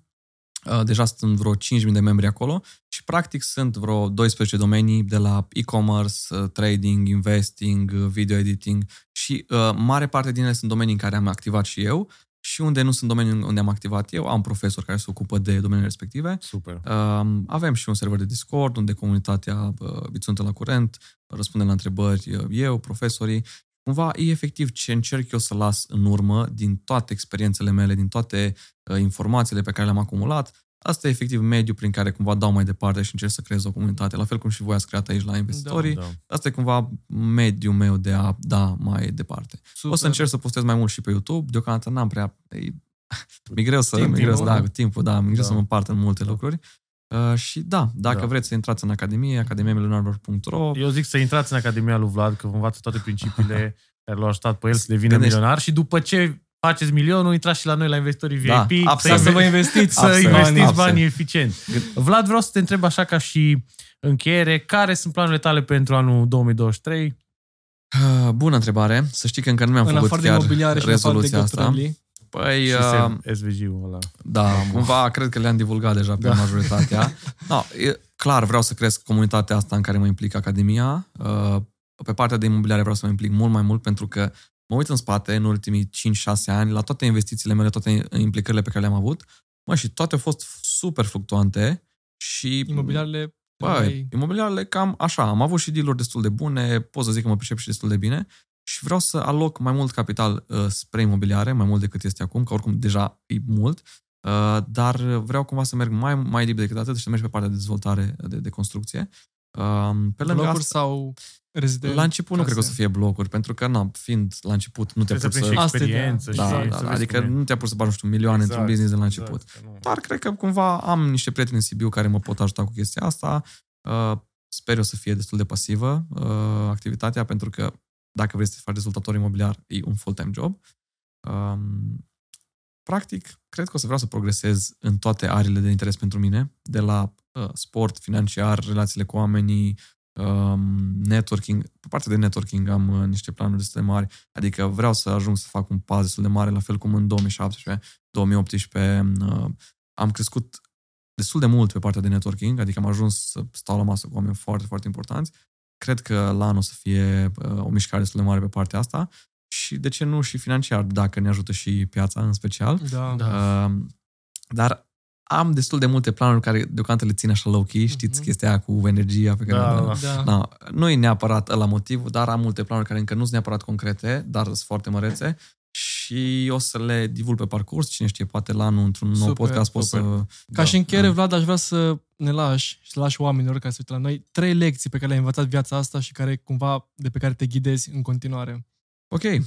uh, deja sunt vreo 5.000 de membri acolo și practic sunt vreo 12 domenii de la e-commerce, uh, trading, investing, uh, video editing și uh, mare parte din ele sunt domenii în care am activat și eu și unde nu sunt domenii unde am activat eu, am profesori care se ocupă de domeniile respective. Super. Uh, avem și un server de Discord unde comunitatea uh, sunt la curent, răspunde la întrebări uh, eu, profesorii. Cumva e efectiv ce încerc eu să las în urmă din toate experiențele mele, din toate uh, informațiile pe care le-am acumulat, Asta e efectiv mediul prin care cumva dau mai departe și încerc să creez o comunitate, la fel cum și voi ați creat aici la investitorii. Da, da. Asta e cumva mediul meu de a da mai departe. Super. O să încerc să postez mai mult și pe YouTube. Deocamdată n-am prea... E, mi greu să, Timp, mi greu să, da, cu timpul, da, mi greu da. să mă împart în multe da. lucruri. Uh, și da, dacă da. vreți să intrați în Academie, academiamilionarilor.ro Eu zic să intrați în Academia lui Vlad, că vă învață toate principiile care l-au ajutat pe el să devină Gândești. milionar și după ce faceți milionul, intrați și la noi la investitorii VIP, da, să, să vă investiți, să absolut, investiți absolut. banii eficient. Vlad, vreau să te întreb așa ca și încheiere, care sunt planurile tale pentru anul 2023? Ah, bună întrebare. Să știi că încă nu mi-am în făcut chiar rezoluția asta. Păi, și uh, SVG-ul ăla. Da, Mamă. cumva cred că le-am divulgat deja pe da. majoritatea. no, e, clar, vreau să cresc comunitatea asta în care mă implic Academia. Uh, pe partea de imobiliare vreau să mă implic mult mai mult pentru că mă uit în spate în ultimii 5-6 ani la toate investițiile mele, toate implicările pe care le-am avut, mă, și toate au fost super fluctuante și... Imobiliarele Băi, mai... imobiliarele cam așa. Am avut și deal destul de bune, pot să zic că mă pricep și destul de bine și vreau să aloc mai mult capital uh, spre imobiliare, mai mult decât este acum, că oricum deja e mult, uh, dar vreau cumva să merg mai, mai deep decât atât și să merg pe partea de dezvoltare de, de construcție. Uh, pe lângă Blocuri asta, sau Rezident, La început case. nu cred că o să fie blocuri, pentru că, na, fiind la început, nu te-a pus să... experiență da, da, da, da, adică nu te-a pus să bagi, nu știu, milioane exact, într-un business de la exact, început. Exact, Dar cred că cumva am niște prieteni în Sibiu care mă pot ajuta cu chestia asta. Uh, sper eu să fie destul de pasivă uh, activitatea, pentru că dacă vrei să faci dezvoltator imobiliar, e un full-time job. Um, practic, cred că o să vreau să progresez în toate arile de interes pentru mine, de la uh, sport, financiar, relațiile cu oamenii, um, networking, pe partea de networking am uh, niște planuri destul de mari, adică vreau să ajung să fac un pas destul de mare, la fel cum în 2017, 2018 uh, am crescut destul de mult pe partea de networking, adică am ajuns să stau la masă cu oameni foarte, foarte importanți. Cred că la anul o să fie uh, o mișcare destul de mare pe partea asta și de ce nu și financiar, dacă ne ajută și piața în special. Da. da. Uh, dar am destul de multe planuri care deocamdată le țin așa low-key, știți uh-huh. chestia aia cu energia pe care... Da, da. Da. Nu e neapărat la motiv, dar am multe planuri care încă nu sunt neapărat concrete, dar sunt foarte mărețe și o să le divul pe parcurs, cine știe, poate la anul într-un super, nou podcast pot să... Ca da, și încheiere, da. Vlad, aș vrea să ne lași și să lași oamenilor care se uită la noi trei lecții pe care le-ai învățat viața asta și care cumva de pe care te ghidezi în continuare. Ok, uh,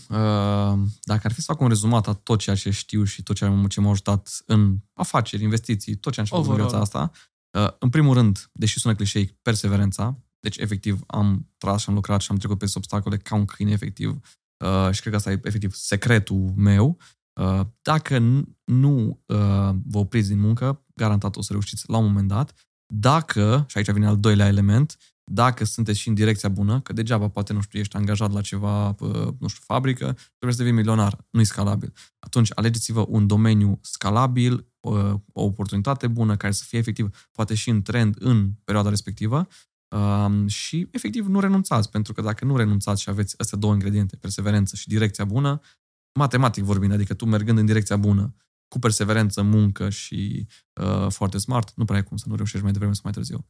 dacă ar fi să fac un rezumat a tot ceea ce știu și tot ce, ce m-a ajutat în afaceri, investiții, tot ce am știut în viața asta, uh, în primul rând, deși sună clișeic, perseverența, deci efectiv am tras și am lucrat și am trecut pe obstacole ca un câine efectiv uh, și cred că asta e efectiv secretul meu. Uh, dacă nu uh, vă opriți din muncă, garantat o să reușiți la un moment dat. Dacă, și aici vine al doilea element, dacă sunteți și în direcția bună, că degeaba poate, nu știu, ești angajat la ceva, nu știu, fabrică, trebuie să devii milionar, nu e scalabil. Atunci alegeți-vă un domeniu scalabil, o oportunitate bună, care să fie efectiv, poate și în trend în perioada respectivă um, și efectiv nu renunțați, pentru că dacă nu renunțați și aveți astea două ingrediente, perseverență și direcția bună, matematic vorbind, adică tu mergând în direcția bună, cu perseverență, muncă și uh, foarte smart, nu prea e cum să nu reușești mai devreme sau mai târziu.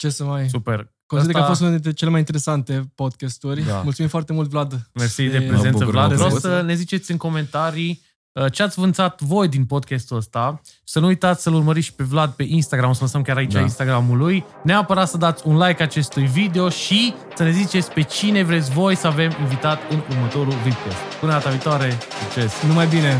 Ce să mai... Super. Consider Asta... că a fost unul dintre cele mai interesante podcasturi. Da. Mulțumim foarte mult, Vlad. Mersi de, de prezență, Vlad. Vreau să ne ziceți în comentarii uh, ce ați vânțat voi din podcastul ăsta. Să nu uitați să-l urmăriți și pe Vlad pe Instagram, o să lăsăm chiar aici da. Instagramul lui. Neapărat să dați un like acestui video și să ne ziceți pe cine vreți voi să avem invitat în următorul video. Până data viitoare, succes! Numai bine!